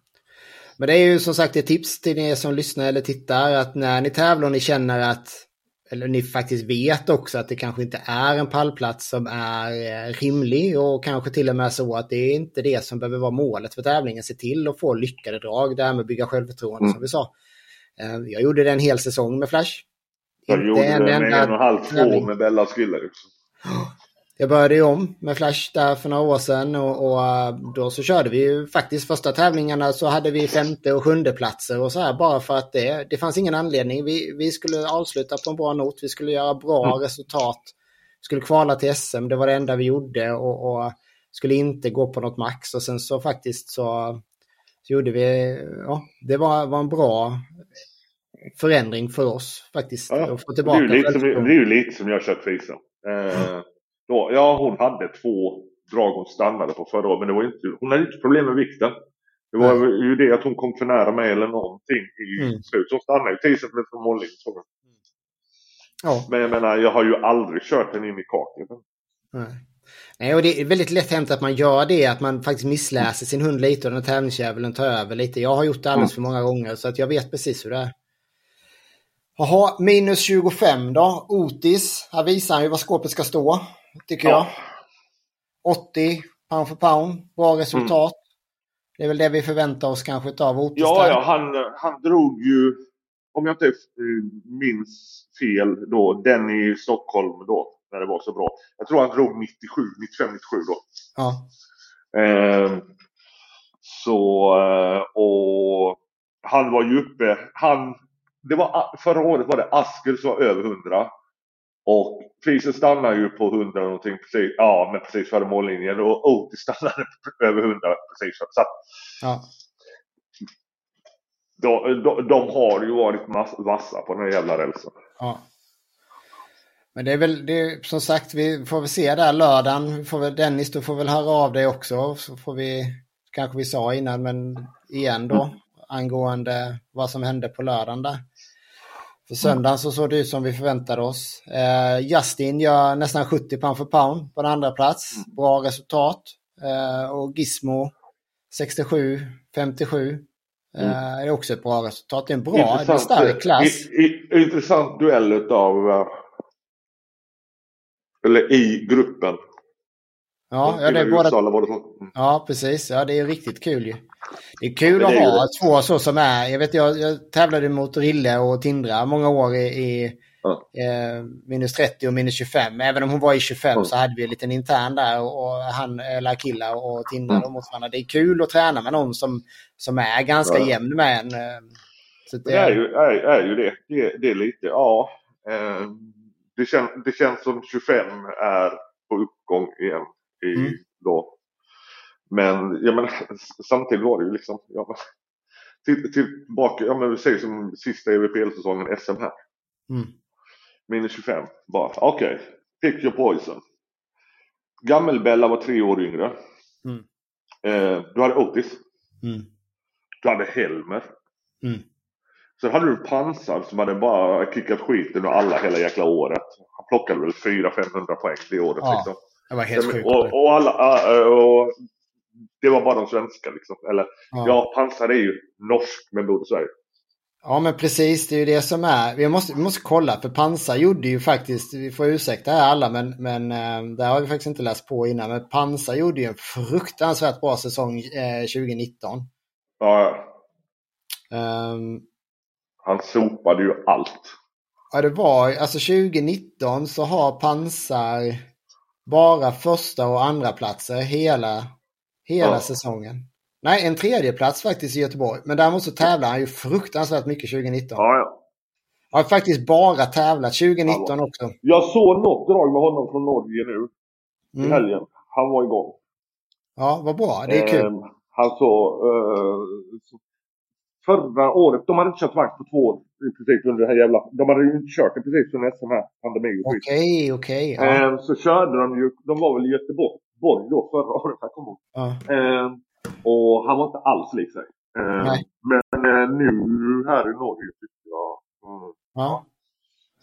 Men det är ju som sagt ett tips till er som lyssnar eller tittar att när ni tävlar och ni känner att eller ni faktiskt vet också att det kanske inte är en pallplats som är eh, rimlig och kanske till och med så att det är inte det som behöver vara målet för tävlingen. Se till att få lyckade drag, det här med att bygga självförtroende mm. som vi sa. Eh, jag gjorde det en hel säsong med Flash.
Jag inte gjorde en det med en och en halv, två med Bella Skiller. (gasps)
Jag började ju om med Flash där för några år sedan och, och, eh, då så körde vi ju faktiskt första tävlingarna så hade vi femte och sjunde platser och så här bara för att det, det fanns ingen anledning. Vi, vi skulle avsluta på en bra not, vi skulle göra bra mm. resultat, skulle kvala till SM, det var det enda vi gjorde och, och, skulle inte gå på något max och sen så faktiskt så, så gjorde vi, ja, det var, var en bra förändring för oss faktiskt.
Ja, få tillbaka det, är ju lite som, jag kört Fisa. Eh, då, ja, hon hade två drag hon stannade på förra året, men det var inte, hon hade inte problem med vikten. Det var mm. ju det att hon kom för nära mig eller någonting i mm. slutet. Så hon stannade ju 10 cm från mållinjen. Ja. Men jag menar, jag har ju aldrig kört den in i kaken.
Nej. Nej, och det är väldigt lätt hänt att man gör det, att man faktiskt missläser sin hund lite och den tävlingsdjävulen tar över lite. Jag har gjort det alldeles för många gånger så att jag vet precis hur det är. Jaha, minus 25 då. Otis, här visar han ju var skåpet ska stå tycker ja. jag. 80 pound för pound, bra resultat. Mm. Det är väl det vi förväntar oss kanske av Otis.
Ja, ja han, han drog ju, om jag inte minns fel då, den i Stockholm då, när det var så bra. Jag tror han drog 97, 95, 97 då. Ja. Eh, så, eh, och han var ju uppe, han, det var, förra året var det Asker som var över 100. Och priset stannar ju på 100 någonting precis, ja, men precis före mållinjen och Otis stannade på (laughs) över 100 precis. Så att, ja. de, de, de, har ju varit vassa på den här jävla rälsen. Ja.
Men det är väl, det är, som sagt, vi får väl se där lördagen. Får väl, Dennis, du får väl höra av dig också. Så får vi, kanske vi sa innan, men igen då, mm. angående vad som hände på lördagen där. För söndagen så såg det ut som vi förväntade oss. Eh, Justin gör nästan 70 pound för pound på en andra plats. Mm. Bra resultat. Eh, och Gizmo 67, 57. Eh, mm. är också ett bra resultat. Det är en bra, intressant, en stark klass.
I, i, intressant duell utav, uh, eller i gruppen.
Ja, ja, det är båda... Mm. ja, precis. Ja, det är riktigt kul ju. Det är kul ja, att ha två så som är. Jag vet, jag, jag tävlade mot Rille och Tindra många år i, i ja. eh, minus 30 och minus 25. Även om hon var i 25 ja. så hade vi en liten intern där och, och han, eller Killa och Tindra mm. mot varandra. Det är kul att träna med någon som, som är ganska ja. jämn med en. Eh,
så det, det är, ju, är, är ju det. det. Det är lite, ja. Eh, det, kän, det känns som 25 är på uppgång igen i mm. då. Men jag menar, samtidigt var det ju liksom, ja, till, tillbaka, ja men vi säger som sista EVPL-säsongen SM här. Mm. Minus 25, bara okej, okay, pick your poison. Gammelbella var tre år yngre. Mm. Eh, du hade Otis. Mm. Du hade Helmer. Mm. Sen hade du Pansar som hade bara kickat skiten ur alla hela jäkla året. Han plockade väl 400-500 poäng det året. Ja. Liksom.
Det var helt sjukt.
Och, och, alla, och det var bara de svenska liksom. Eller ja, ja pansar är ju norsk men bor i Sverige.
Ja men precis, det är ju det som är. Vi måste, vi måste kolla för Pansar gjorde ju faktiskt, vi får ursäkta här alla men, men äh, det har vi faktiskt inte läst på innan. Men Pansar gjorde ju en fruktansvärt bra säsong äh, 2019.
Ja. Um, Han sopade ju allt.
Ja det var, alltså 2019 så har Pansar bara första och andra platser hela, hela ja. säsongen. Nej, en tredje plats faktiskt i Göteborg. Men däremot så tävlar han ju fruktansvärt mycket 2019.
Ja, ja.
Han har faktiskt bara tävlat 2019 ja. också.
Jag såg något drag med honom från Norge nu. Mm. I helgen. Han var igång.
Ja, vad bra. Det är kul.
Eh, han så, eh, förra året, de hade inte kört vakt på två år i princip under det här jävla... De hade ju inte kört i princip under SM här, pandemin.
Okej, okay, okej. Okay,
ja. eh, så körde de ju, de var väl i Göteborg då förra året, jag kommer ihåg. Ja. Eh, och han var inte alls lik sig. Eh, men eh, nu här i Norge tycker jag...
Ja.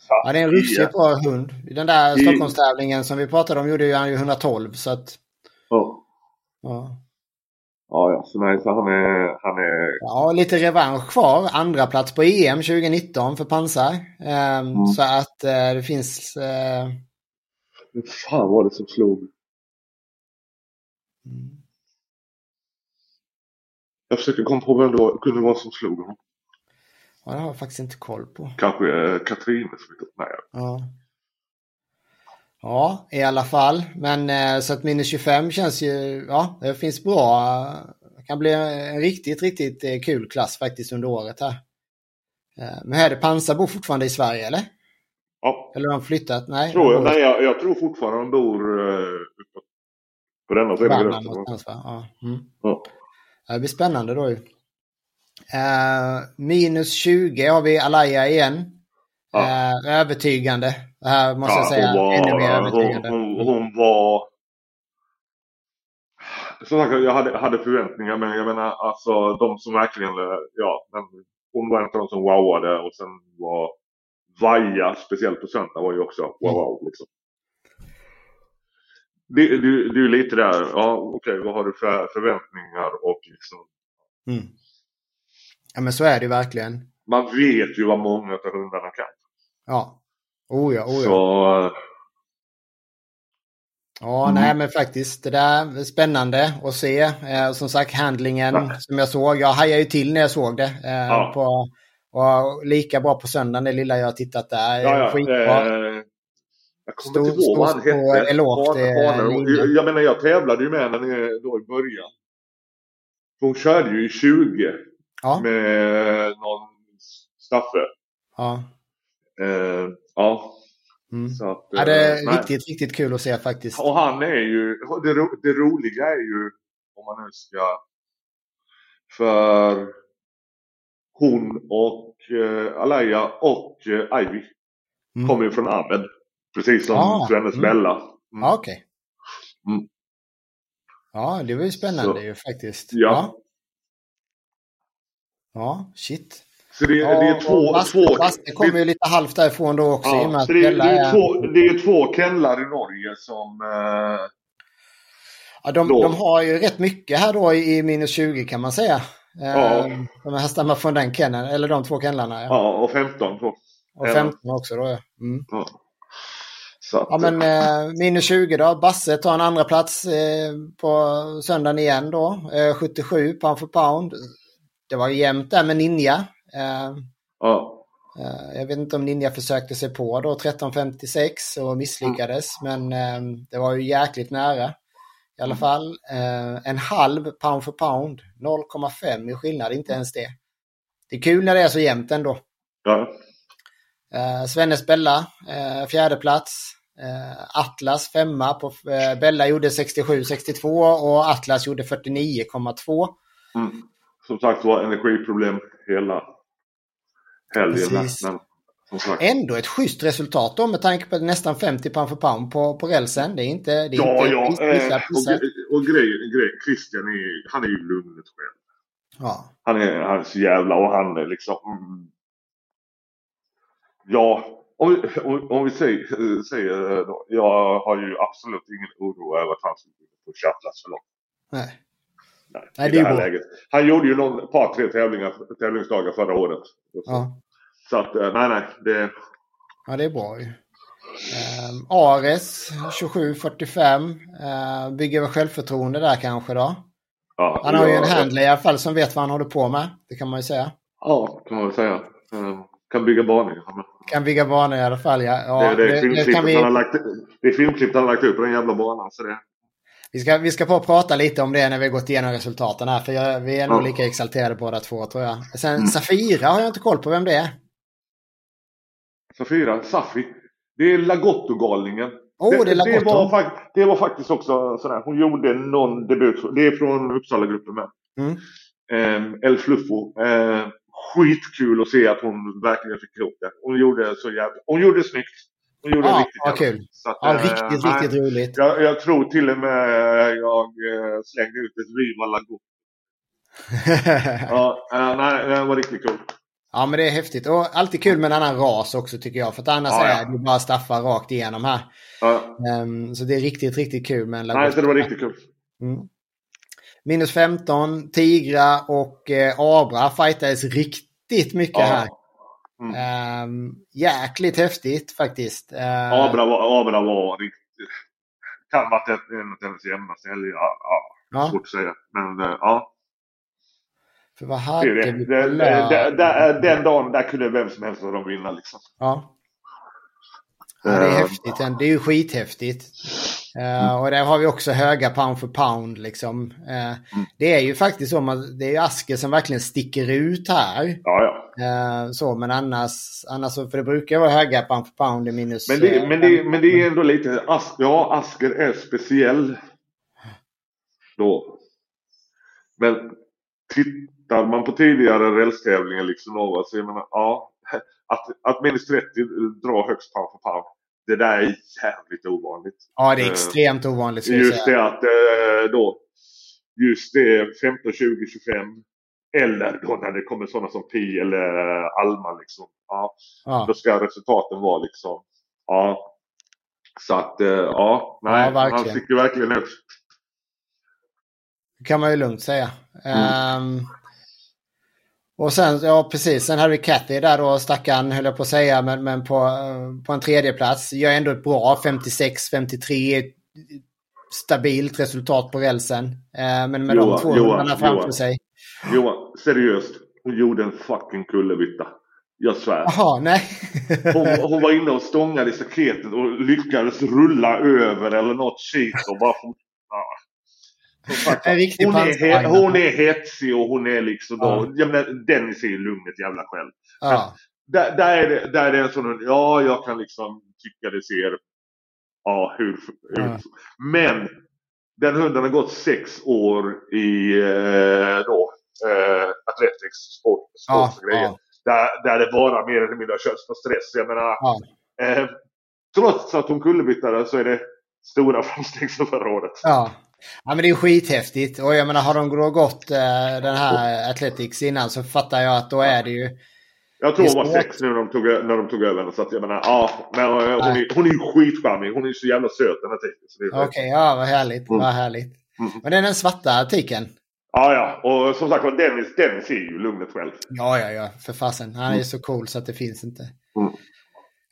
Ja, det är en riktigt bra hund. I den där Stockholmstävlingen som vi pratade om gjorde han ju 112 så att...
Så nej, så han är, han är...
Ja, lite revansch kvar. Andra plats på EM 2019 för pansar. Um, mm. Så att uh, det finns... Uh...
Vem fan var det som slog? Mm. Jag försöker komma på vem det kunde vara som slog honom.
Ja, det har jag faktiskt inte koll på.
Kanske uh, Katrin Nej.
Ja. Ja, i alla fall. Men eh, så att minus 25 känns ju, ja, det finns bra. Kan bli en riktigt, riktigt eh, kul klass faktiskt under året här. Eh, men är det Pansar fortfarande i Sverige eller?
Ja.
Eller har de flyttat? Nej,
tror jag, nej jag, jag, tror fortfarande de bor uh, på denna sidan
Ja. Mm. ja. Det blir spännande då ju. Uh, minus 20 har vi Alaya igen. Ja. Uh, övertygande. Det här måste ja, jag säga var, ännu mer övertygande.
Hon, hon, hon var... Som sagt, jag hade, hade förväntningar men jag menar alltså de som verkligen, ja, hon var en av de som wowade och sen var Vaja, speciellt på söndag, var ju också wow, wow liksom. Det, det, det är lite där, ja okej, okay, vad har du för förväntningar och liksom.
Mm. Ja men så är det ju verkligen.
Man vet ju vad många av hundarna kan.
Ja. Oh ja, oh ja.
Så...
Ja, mm. nej men faktiskt det där är spännande att se. Eh, som sagt handlingen ja. som jag såg. Jag hajade ju till när jag såg det. Eh, ja. på, och lika bra på söndagen det lilla jag har tittat där.
Ja, ja. Skitbra. Eh, jag kommer inte ihåg vad han hette. Eloft, jag, jag menar jag tävlade ju med henne då i början. Hon körde ju i 20 ja. med någon Staffe.
Ja.
Eh, ja.
Mm. Så att, ja, det är nej. riktigt, riktigt kul att se faktiskt.
Och han är ju, det, ro, det roliga är ju, om man nu ska, för hon och uh, Alaya och uh, Ivy mm. kommer ju från Ahmed. Precis som ah, Svennes mm. Bella.
Mm. Ah, Okej. Okay. Mm. Ja, det var ju spännande Så, ju faktiskt.
Ja. ja.
Ja, shit.
Så det, ja, det är två...
Baste,
två
Baste kommer ju lite halvt därifrån då också.
Ja, så det, det, är två, det är två kennlar i Norge som... Eh,
ja, de, de, har ju rätt mycket här då i minus 20 kan man säga. Eh, ja. De hästarna från den kenneln, eller de två kennlarna.
Ja, ja och 15. Så.
Och 15 också då ja. Mm. ja. Att, ja men eh, minus 20 då. Basse tar en andra plats eh, på söndagen igen då. Eh, 77 pound för pound. Det var ju jämnt där med Ninja.
Eh, ja.
Eh, jag vet inte om Ninja försökte sig på då 1356 och misslyckades. Mm. Men eh, det var ju jäkligt nära. I alla mm. fall en halv pound för pound. 0,5 i skillnad, inte ens det. Det är kul när det är så jämnt ändå.
Ja.
Svennes Bella, fjärde plats. Atlas femma på Bella gjorde 67-62 och Atlas gjorde 49,2.
Mm. Som sagt var energiproblem hela helgen. Men,
Ändå ett schysst resultat då med tanke på nästan 50 pound för pound på, på rälsen. Det är inte... Det är
ja,
inte
ja. Eh. Och, och grejen, grej, Christian är, han är ju lugnet själv.
Ja.
Han är, han är så jävla och han är liksom... Mm, ja, om vi, om, vi säger, säger då, jag har ju absolut ingen oro över att han skulle få chattlas för långt.
Nej.
Nej, Nej, det, det här läget. Han gjorde ju någon par, tre tävlingar, tävlingsdagar förra året.
Ja.
Så att, eh, nej, nej. Det...
Ja, det är bra ju. Um, Ares 2745. Uh, bygger väl självförtroende där kanske då.
Ja,
han har ju en handler i alla fall som vet vad han håller på med. Det kan man ju säga.
Ja, kan man väl säga. Uh, kan bygga banor.
Kan bygga banor i alla fall, ja. ja
det, det, är vi... det är filmklippet han har lagt upp på den jävla banan. Så det...
Vi ska, vi ska på prata lite om det när vi har gått igenom resultaten här. För jag, vi är nog lika exalterade båda två tror jag. Sen mm. Safira har jag inte koll på vem det är.
Safira? Safi? Det är Lagotto-galningen.
Oh, det, det,
det, var, det var faktiskt också sådär. Hon gjorde någon debut. Det är från Uppsala-gruppen med.
Mm.
Um, El Fluffo. Um, skitkul att se att hon verkligen fick ihop det. Hon gjorde så jävla... Hon gjorde det snyggt.
Hon gjorde ja, riktigt ja, kul. Att, ja, riktigt, äh, riktigt roligt.
Jag, jag, tror till och med jag äh, slängde ut ett Lago. (laughs) ja, nej, det var riktigt kul.
Ja men det är häftigt och alltid kul med en annan ras också tycker jag. För att annars ja, ja. är det bara Staffar rakt igenom här. Ja. Um, så det är riktigt, riktigt kul med en
Lagosta. Nej, så det var riktigt kul. Mm.
Minus 15, Tigra och eh, Abra fightades riktigt mycket här. Mm. Um, jäkligt häftigt faktiskt. Uh,
Abra, var, Abra var riktigt... Kan varit en av hennes jämnaste helger. Ja, ja, svårt att säga. Men uh, ja.
För vad hade det, vi
på det, det, det, Den dagen där kunde vem som helst av dem vinna liksom.
Ja. ja det är uh, häftigt. Det är ju skithäftigt. Uh, och där har vi också höga pound for pound. Liksom. Uh, mm. Det är ju faktiskt så att det är Asker som verkligen sticker ut här.
Ja, ja.
Uh, så, men annars, annars, för det brukar vara höga pound for pound i minus...
Men det, men det, men det är ändå lite, As, ja Asker är speciell. Då. Men tittar man på tidigare rälstävlingar liksom så jag menar, ja. (laughs) Att, att minus 30 drar högst pound for pound det där är jävligt ovanligt.
Ja, det är extremt ovanligt.
Just det att eh, då, just det 15, 20, 25 eller då när det kommer sådana som Pi eller Alma liksom. Ja, ja. Då ska resultaten vara liksom, ja. Så att, eh, ja, nej, ja, han sticker verkligen ut.
Kan man ju lugnt säga. Mm. Um, och sen, ja precis, sen hade vi Cathy där då, stackarn höll jag på att säga, men, men på, eh, på en tredje plats Gör ändå ett bra 56-53 stabilt resultat på rälsen. Eh, men med Johan, de två hundarna framför sig.
Johan, seriöst. Hon gjorde en fucking kullerbytta. Jag svär.
Jaha, nej.
hon, hon, var inne och stångade i staketet och lyckades rulla över eller något shit och bara Sagt, hon, är, hon är hetsig och hon är liksom ja. då, jag menar, Dennis är ju lugnet jävla själv. Ja. Där, där, är det, där är det en sån, ja jag kan liksom tycka det ser, ja hur, hur ja. Men den hunden har gått sex år i eh, då, eh, Athletics, sport, sport och grejer. Där, där det bara mer eller mindre har körts på stress. Jag menar, eh, trots att hon kullerbyttade så är det stora (laughs) framsteg som förra året.
Ja. Ja men det är skithäftigt och jag menar har de gått eh, den här Athletics innan så fattar jag att då är det ju...
Jag tror hon var sex nu när de tog, när de tog över så att jag menar ja. Men hon, är, hon är ju skitcharmig. Hon är ju så jävla söt den här tiken.
Okej, okay, ja vad härligt. Mm. Vad härligt. Mm. Men det är den svarta tiken.
Ja, ja. Och som sagt var Dennis, Dennis är ju lugnet själv.
Ja, ja, ja. För fasen. Han är mm. så cool så att det finns inte. Mm.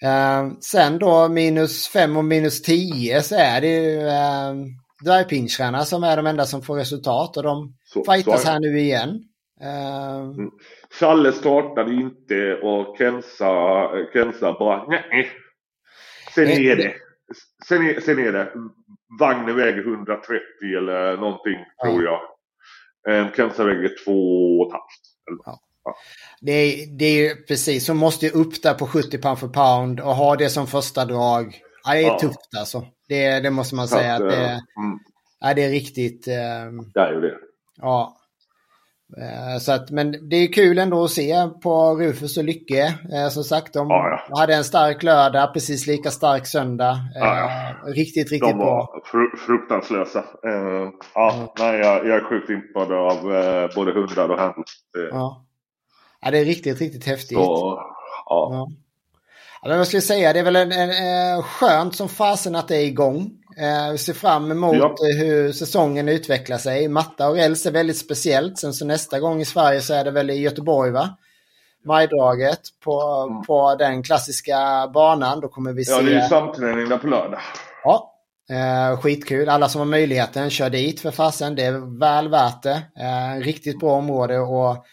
Uh, sen då minus 5 och minus 10 så är det ju... Uh, dvärgpinscherna som är de enda som får resultat och de så, fightas så här nu igen. Uh...
Mm. Challe startade inte och Kensa, Kensa bara nej. Sen är det. Sen är, sen är det. Vagnen väger 130 eller någonting ja. tror jag. Kensa väger 2,5. Ja.
Ja. Det, är, det är precis, så måste ju upp där på 70 pound för pound och ha det som första drag. Ja, det är ja. tufft alltså. Det, det måste man säga. Att, att det, eh, mm. ja, det är riktigt... Eh,
det är ju det.
Ja. Eh, så att, men det är kul ändå att se på Rufus och Lycke. Eh, som sagt, de ja, ja. hade en stark lördag, precis lika stark söndag. Ja, riktigt, riktigt de
var Fru fruktanstlösa. ja, Nej, jag, jag är sjukt impad av både hundar och handel.
Ja. ja, det är riktigt, riktigt häftigt. Så, ja. Ska jag säga, det är väl en, en, en skönt som fasen att det är igång. Eh, vi ser fram emot ja. hur säsongen utvecklar sig. Matta och räls är väldigt speciellt. Sen så nästa gång i Sverige så är det väl i Göteborg va? Majdraget på, mm. på den klassiska banan. Då kommer vi se...
Ja, det är ju samträning där på lördag.
Ja, eh, skitkul. Alla som har möjligheten, kör dit för fasen. Det är väl värt det. Eh, riktigt bra område och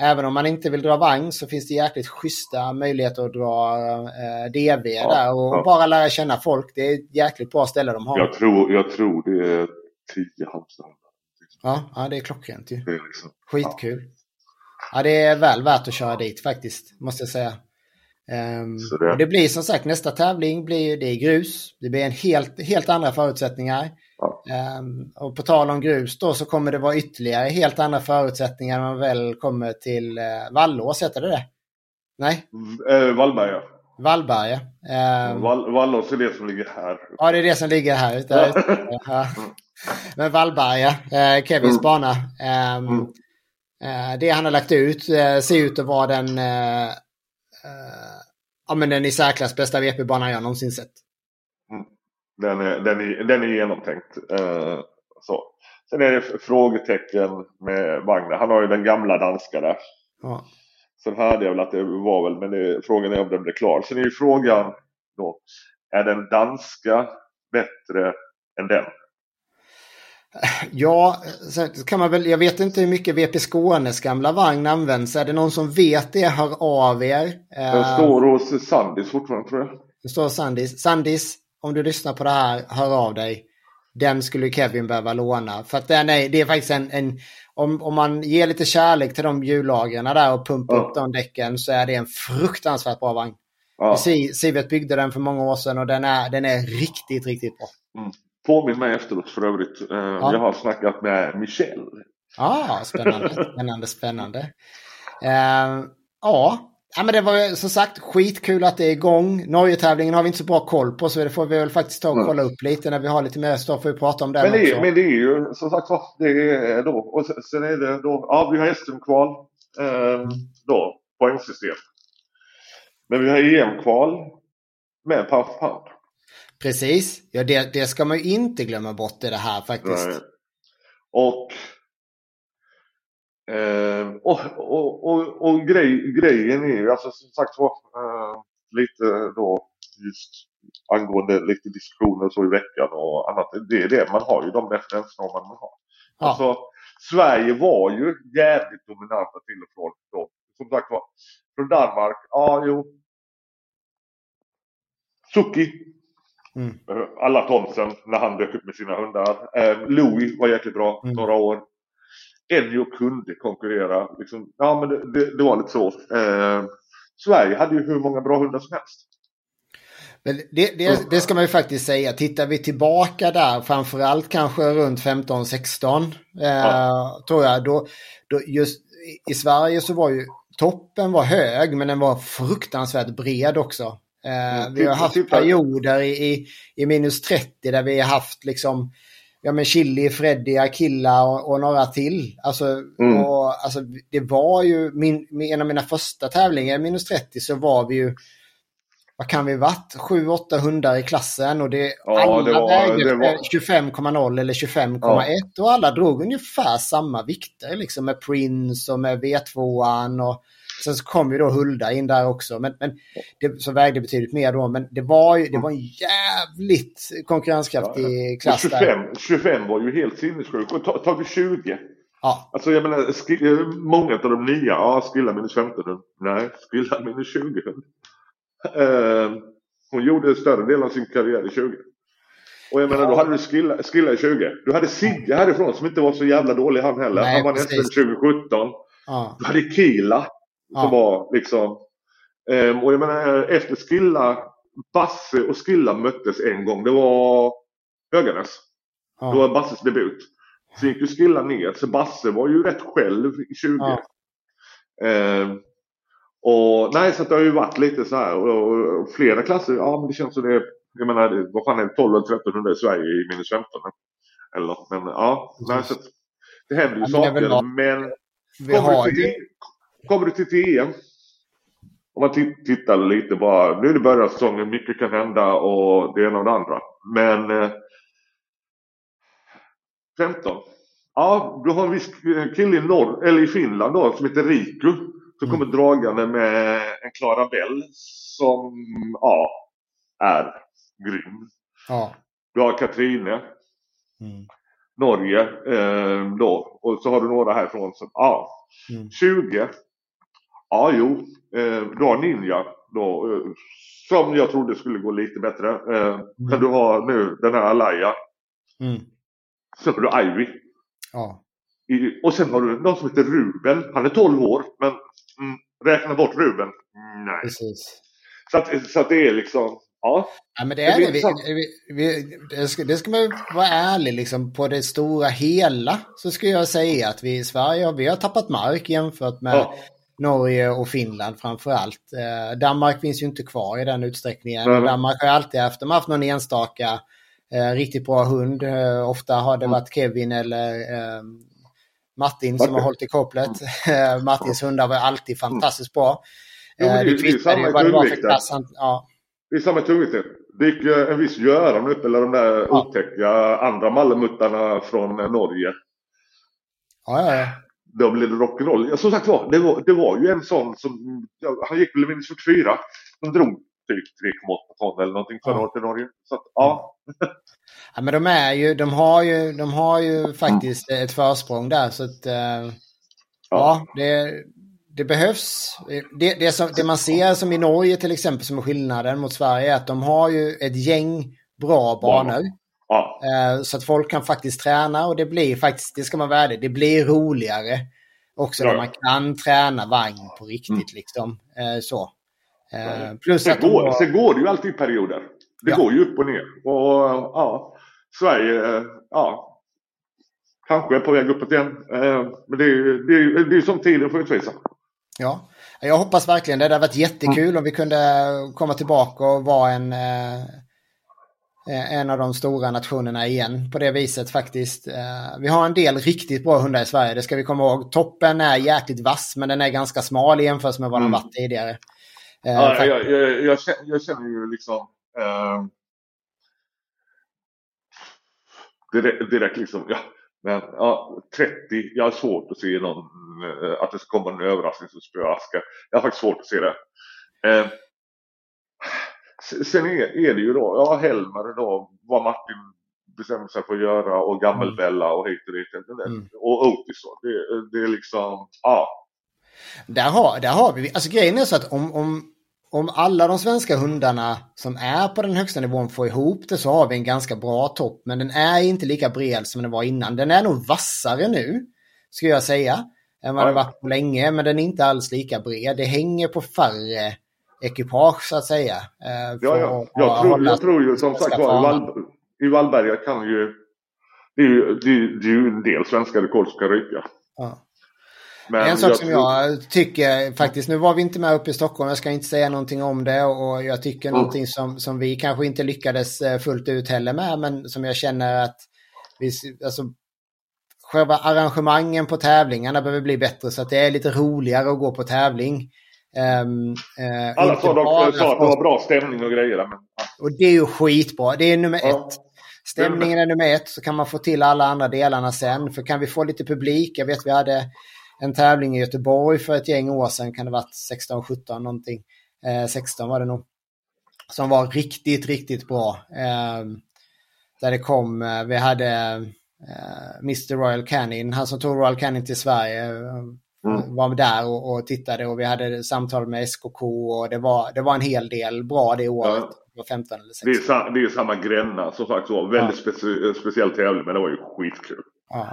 även om man inte vill dra vagn så finns det jäkligt schyssta möjligheter att dra eh, DV ja, där och ja. bara lära känna folk. Det är ett jäkligt bra ställe de har.
Jag tror, jag tror det är 10 Halmstad.
Ja, ja, det är klockrent ju. Det är liksom, Skitkul. Ja. ja, det är väl värt att köra dit faktiskt, måste jag säga. Um, det... det... blir som sagt nästa tävling blir det är grus. Det blir en helt, helt andra förutsättningar. Um, och på tal om grus då så kommer det vara ytterligare helt andra förutsättningar när man väl kommer till uh, Vallås, heter det det? Nej?
Uh, Vallberga.
Vallberga.
Um, Vall, Vallås är det som ligger här.
Ja, det är det som ligger här. Ute. Ja. Men Vallberga, eh, Kevins mm. bana. Eh, mm. eh, det han har lagt ut eh, ser ut att vara den, eh, eh, ja, men den i särklass bästa VP-banan jag någonsin sett.
Den, är, den, är, den är genomtänkt. så. Sen är det frågetecken med vagnen. Han har ju den gamla danska där. Ja. Sen hörde jag väl att det var väl, men det, frågan är om den blir klar. Sen är ju frågan då, är den danska bättre än den?
Ja, så kan man väl, jag vet inte hur mycket VP Skånes gamla vagn används. Är det någon som vet det, hör av er.
Den står hos Sandis fortfarande tror jag.
Det står Sandis. Sandis, om du lyssnar på det här, hör av dig. Den skulle Kevin behöva låna. För att den är, det är faktiskt en, en om, om man ger lite kärlek till de hjullagren där och pumpar ja. upp de däcken så är det en fruktansvärt bra vagn. Ja. Sivet byggde den för många år sedan och den är, den är riktigt, riktigt bra.
Mm. Påminn mig efteråt för övrigt. Uh, ja. Jag har snackat med Michel.
Ah, spännande, spännande, spännande. Uh, ja, Ja, men det var som sagt skitkul att det är igång. Norge-tävlingen har vi inte så bra koll på så det får vi väl faktiskt ta och kolla upp lite när vi har lite mer stoff att prata om den
men det,
också.
Men det är ju som sagt det är då. Och sen är det då, ja vi har SM-kval eh, då, poängsystem. Men vi har EM-kval med Puff Pump.
Precis, ja det, det ska man ju inte glömma bort i det här faktiskt. Nej.
Och Eh, och, och, och, och grej, grejen är ju alltså som sagt var eh, lite då just angående lite diskussioner så i veckan och annat. Det är det, man har ju de referensnormer man har. Ja. Alltså Sverige var ju jävligt dominanta till och från då. Som sagt var, från Danmark, ja jo. Suki. Mm. Eh, alla Thomsen när han dök upp med sina hundar. Eh, Louis var jäkligt bra mm. några år. Ennio kunde konkurrera. Liksom, ja, men det, det, det var lite så. Eh, Sverige hade ju hur många bra hundar som helst.
Men det, det, det, ska man ju faktiskt säga. Tittar vi tillbaka där, framförallt kanske runt 15-16, eh, ja. tror jag. Då, då just i Sverige så var ju toppen var hög, men den var fruktansvärt bred också. Eh, mm, vi har haft perioder i, i, i minus 30 där vi har haft liksom ja men Chili, Freddy, Akilla och, och några till. Alltså, mm. och, alltså, det var ju min, en av mina första tävlingar, minus 30, så var vi ju vad kan vi varit? 7-8 hundar i klassen och det, ja, alla det vägde var... 25,0 eller 25,1 ja. och alla drog ungefär samma vikter liksom med Prince och med V2an och Sen så kom ju då Hulda in där också, men, men det, som vägde betydligt mer då. Men det var ju det var en jävligt konkurrenskraftig ja, klass
25, där. 25 var ju helt sinnessjuk. Och vi 20. Ja. Alltså jag menar, sk- många av de nya, ja Skilla minus 15 Nej, Skilla minus 20 uh, Hon gjorde större del av sin karriär i 20. Och jag menar, ja. då hade du Skilla, skilla i 20. Du hade Sigge härifrån som inte var så jävla dålig han heller. Nej, han var nästan 2017. Ja. Du hade Kila som var liksom. Um, och jag menar efter Skilla, Basse och Skilla möttes en gång. Det var Höganäs. Det var Basses debut. Sen gick ju Skilla ner. Så Basse var ju rätt själv i 20. Ja. Um, och nej, så det har ju varit lite så här. Och, och, och, flera klasser, ja men det känns som det jag menar, vad fan är det, 12 eller 1300 i Sverige i minus 15? Eller men ja, nej, så det händer ju ja, saker. Men, vi har ju... Kommer du till TM? Om man tittar lite bara. Nu är det början av säsongen. Mycket kan hända och det ena och det andra. Men eh, 15. Ja, du har en viss kille i, norr, eller i Finland då som heter Riku. Som mm. kommer dragande med en Clarabell som ja, är grym. Ja. Du har Katrine. Mm. Norge eh, då. Och så har du några härifrån som, ja. Mm. 20 Ja, jo. Eh, du har Ninja då. Eh, som jag trodde skulle gå lite bättre. Eh, mm. Men du har nu den här Alaya. Mm. Sen har du Ivy. Ja. I, och sen har du någon som heter Ruben. Han är 12 år. Men mm, räkna bort Ruben. Nej. Precis. Så att, så att det är liksom. Ja.
ja men det är det. Vi, vi, vi, det, ska, det ska man vara ärlig liksom. På det stora hela så skulle jag säga att vi i Sverige vi har tappat mark jämfört med ja. Norge och Finland framför allt. Eh, Danmark finns ju inte kvar i den utsträckningen. Mm. Danmark har alltid haft, de har haft någon enstaka Eh, riktigt bra hund. Eh, ofta har det mm. varit Kevin eller eh, Martin som har hållit i kopplet. Mm. (laughs) Martins hundar var alltid fantastiskt bra.
Jo, det, är samma ju vad det var för klass. Ja. Det är samma tungvikt. Det gick en viss Göran upp, eller de där ja. otäcka andra mallemuttarna från Norge.
Ja, ja, ja.
Då blev det rock'n'roll. Som sagt var det, var, det var ju en sån som, han gick väl minus 44. Som drog typ 3,8 ton eller någonting förra året i Norge. Så att, ja.
ja. men de är ju, de har ju, de har ju faktiskt mm. ett försprång där så att ja. ja, det, det behövs. Det, det, som, det man ser som i Norge till exempel som är skillnaden mot Sverige är att de har ju ett gäng bra banor. Ja. Uh, så att folk kan faktiskt träna och det blir faktiskt, det ska man vara det blir roligare. Också ja. när man kan träna vagn på riktigt mm. liksom. Uh, så.
Eh, plus sen, att går, var... sen går det ju alltid perioder. Det ja. går ju upp och ner. Och ja, Sverige, ja, kanske är på väg uppåt igen. Eh, men det är ju det är, det är som tiden får utvisa.
Ja, jag hoppas verkligen det. Det hade varit jättekul mm. om vi kunde komma tillbaka och vara en, eh, en av de stora nationerna igen på det viset faktiskt. Eh, vi har en del riktigt bra hundar i Sverige, det ska vi komma ihåg. Toppen är jäkligt vass men den är ganska smal i jämförelse med vad den mm. varit tidigare.
Eh, ja, jag, jag, jag, känner, jag, känner ju liksom eh, direkt, direkt liksom, ja, men ja, 30, jag har svårt att se någon, eh, att det ska komma en överraskning som spöar Aska. Jag har faktiskt svårt att se det. Eh, sen är, det ju då, ja Helmer då, vad Martin bestämde sig för att göra och Gammelbella mm. och hit och dit. Mm. Och Otis då. Det, det är liksom, ja.
Där har, där har vi, alltså grejen är så att om, om om alla de svenska hundarna som är på den högsta nivån får ihop det så har vi en ganska bra topp. Men den är inte lika bred som den var innan. Den är nog vassare nu, skulle jag säga, än vad ja. den varit på länge. Men den är inte alls lika bred. Det hänger på färre ekipage så att säga.
Eh, ja, ja. Jag, tror, jag tror ju som sagt var, i, Vall, i Vallberga kan ju... Det är ju, det, det är ju en del svenska rekord som kan ryka. Ja.
Men en sak som jag tycker faktiskt, nu var vi inte med uppe i Stockholm, jag ska inte säga någonting om det och jag tycker mm. någonting som, som vi kanske inte lyckades eh, fullt ut heller med, men som jag känner att vi, alltså, själva arrangemangen på tävlingarna behöver bli bättre så att det är lite roligare att gå på tävling. Um,
uh, Alla sa att det var bra stämning och grejer. Men.
Och det är ju skitbra, det är nummer ja. ett. Stämningen är nummer ett så kan man få till alla andra delarna sen. För kan vi få lite publik, jag vet vi hade en tävling i Göteborg för ett gäng år sedan, kan det varit 16, 17 någonting. Eh, 16 var det nog. Som var riktigt, riktigt bra. Eh, där det kom, eh, vi hade eh, Mr Royal Canin, han som tog Royal Canin till Sverige. Eh, mm. Var där och, och, tittade och vi hade samtal med SKK och det var, det var en hel del bra det året. Ja. Det var 15 eller 16.
Det är, det är samma Gränna som faktiskt var väldigt ja. specie, speciell tävling men det var ju skitkul.
Ja.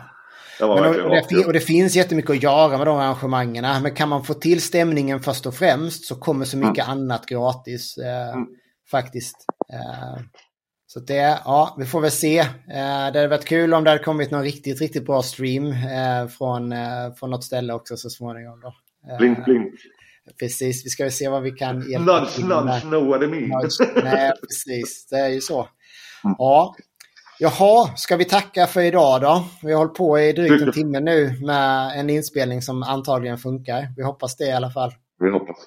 Men, och, det, och, det, finns jättemycket att göra med de arrangemangen. Men kan man få till stämningen först och främst så kommer så mycket mm. annat gratis. Eh, mm. Faktiskt. Eh, så det, ja, vi får väl se. Eh, det hade varit kul om det hade kommit någon riktigt, riktigt bra stream eh, från, eh, från något ställe också så småningom. Då.
Eh, blink, blink.
Precis, vi ska väl se vad vi kan hjälpa
nudge, till med. Nudge, I mean.
Nej, precis. Det är ju så. Ja, Jaha, ska vi tacka för idag då? Vi har hållit på i drygt en timme nu med en inspelning som antagligen funkar. Vi hoppas det i alla fall.
Vi hoppas.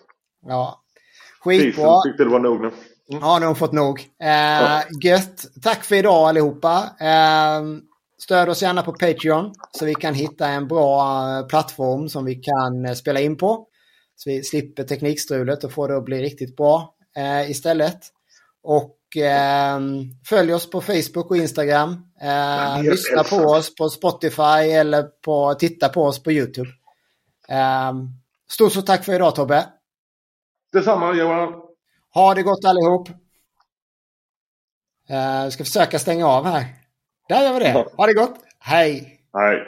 Ja. Skitbra.
tyckte det var nog nu. Mm.
Ja, nu har hon fått nog. Eh, ja. Gött. Tack för idag allihopa. Eh, stöd oss gärna på Patreon så vi kan hitta en bra eh, plattform som vi kan eh, spela in på. Så vi slipper teknikstrulet och får det att bli riktigt bra eh, istället. Och eh, följ oss på Facebook och Instagram. Eh, lyssna på oss på Spotify eller på, titta på oss på YouTube. Eh, stort så tack för idag Tobbe.
Detsamma Johan.
Ha det gott allihop. Eh, ska försöka stänga av här. Där gör vi det. Ha det gott. Hej.
Hej.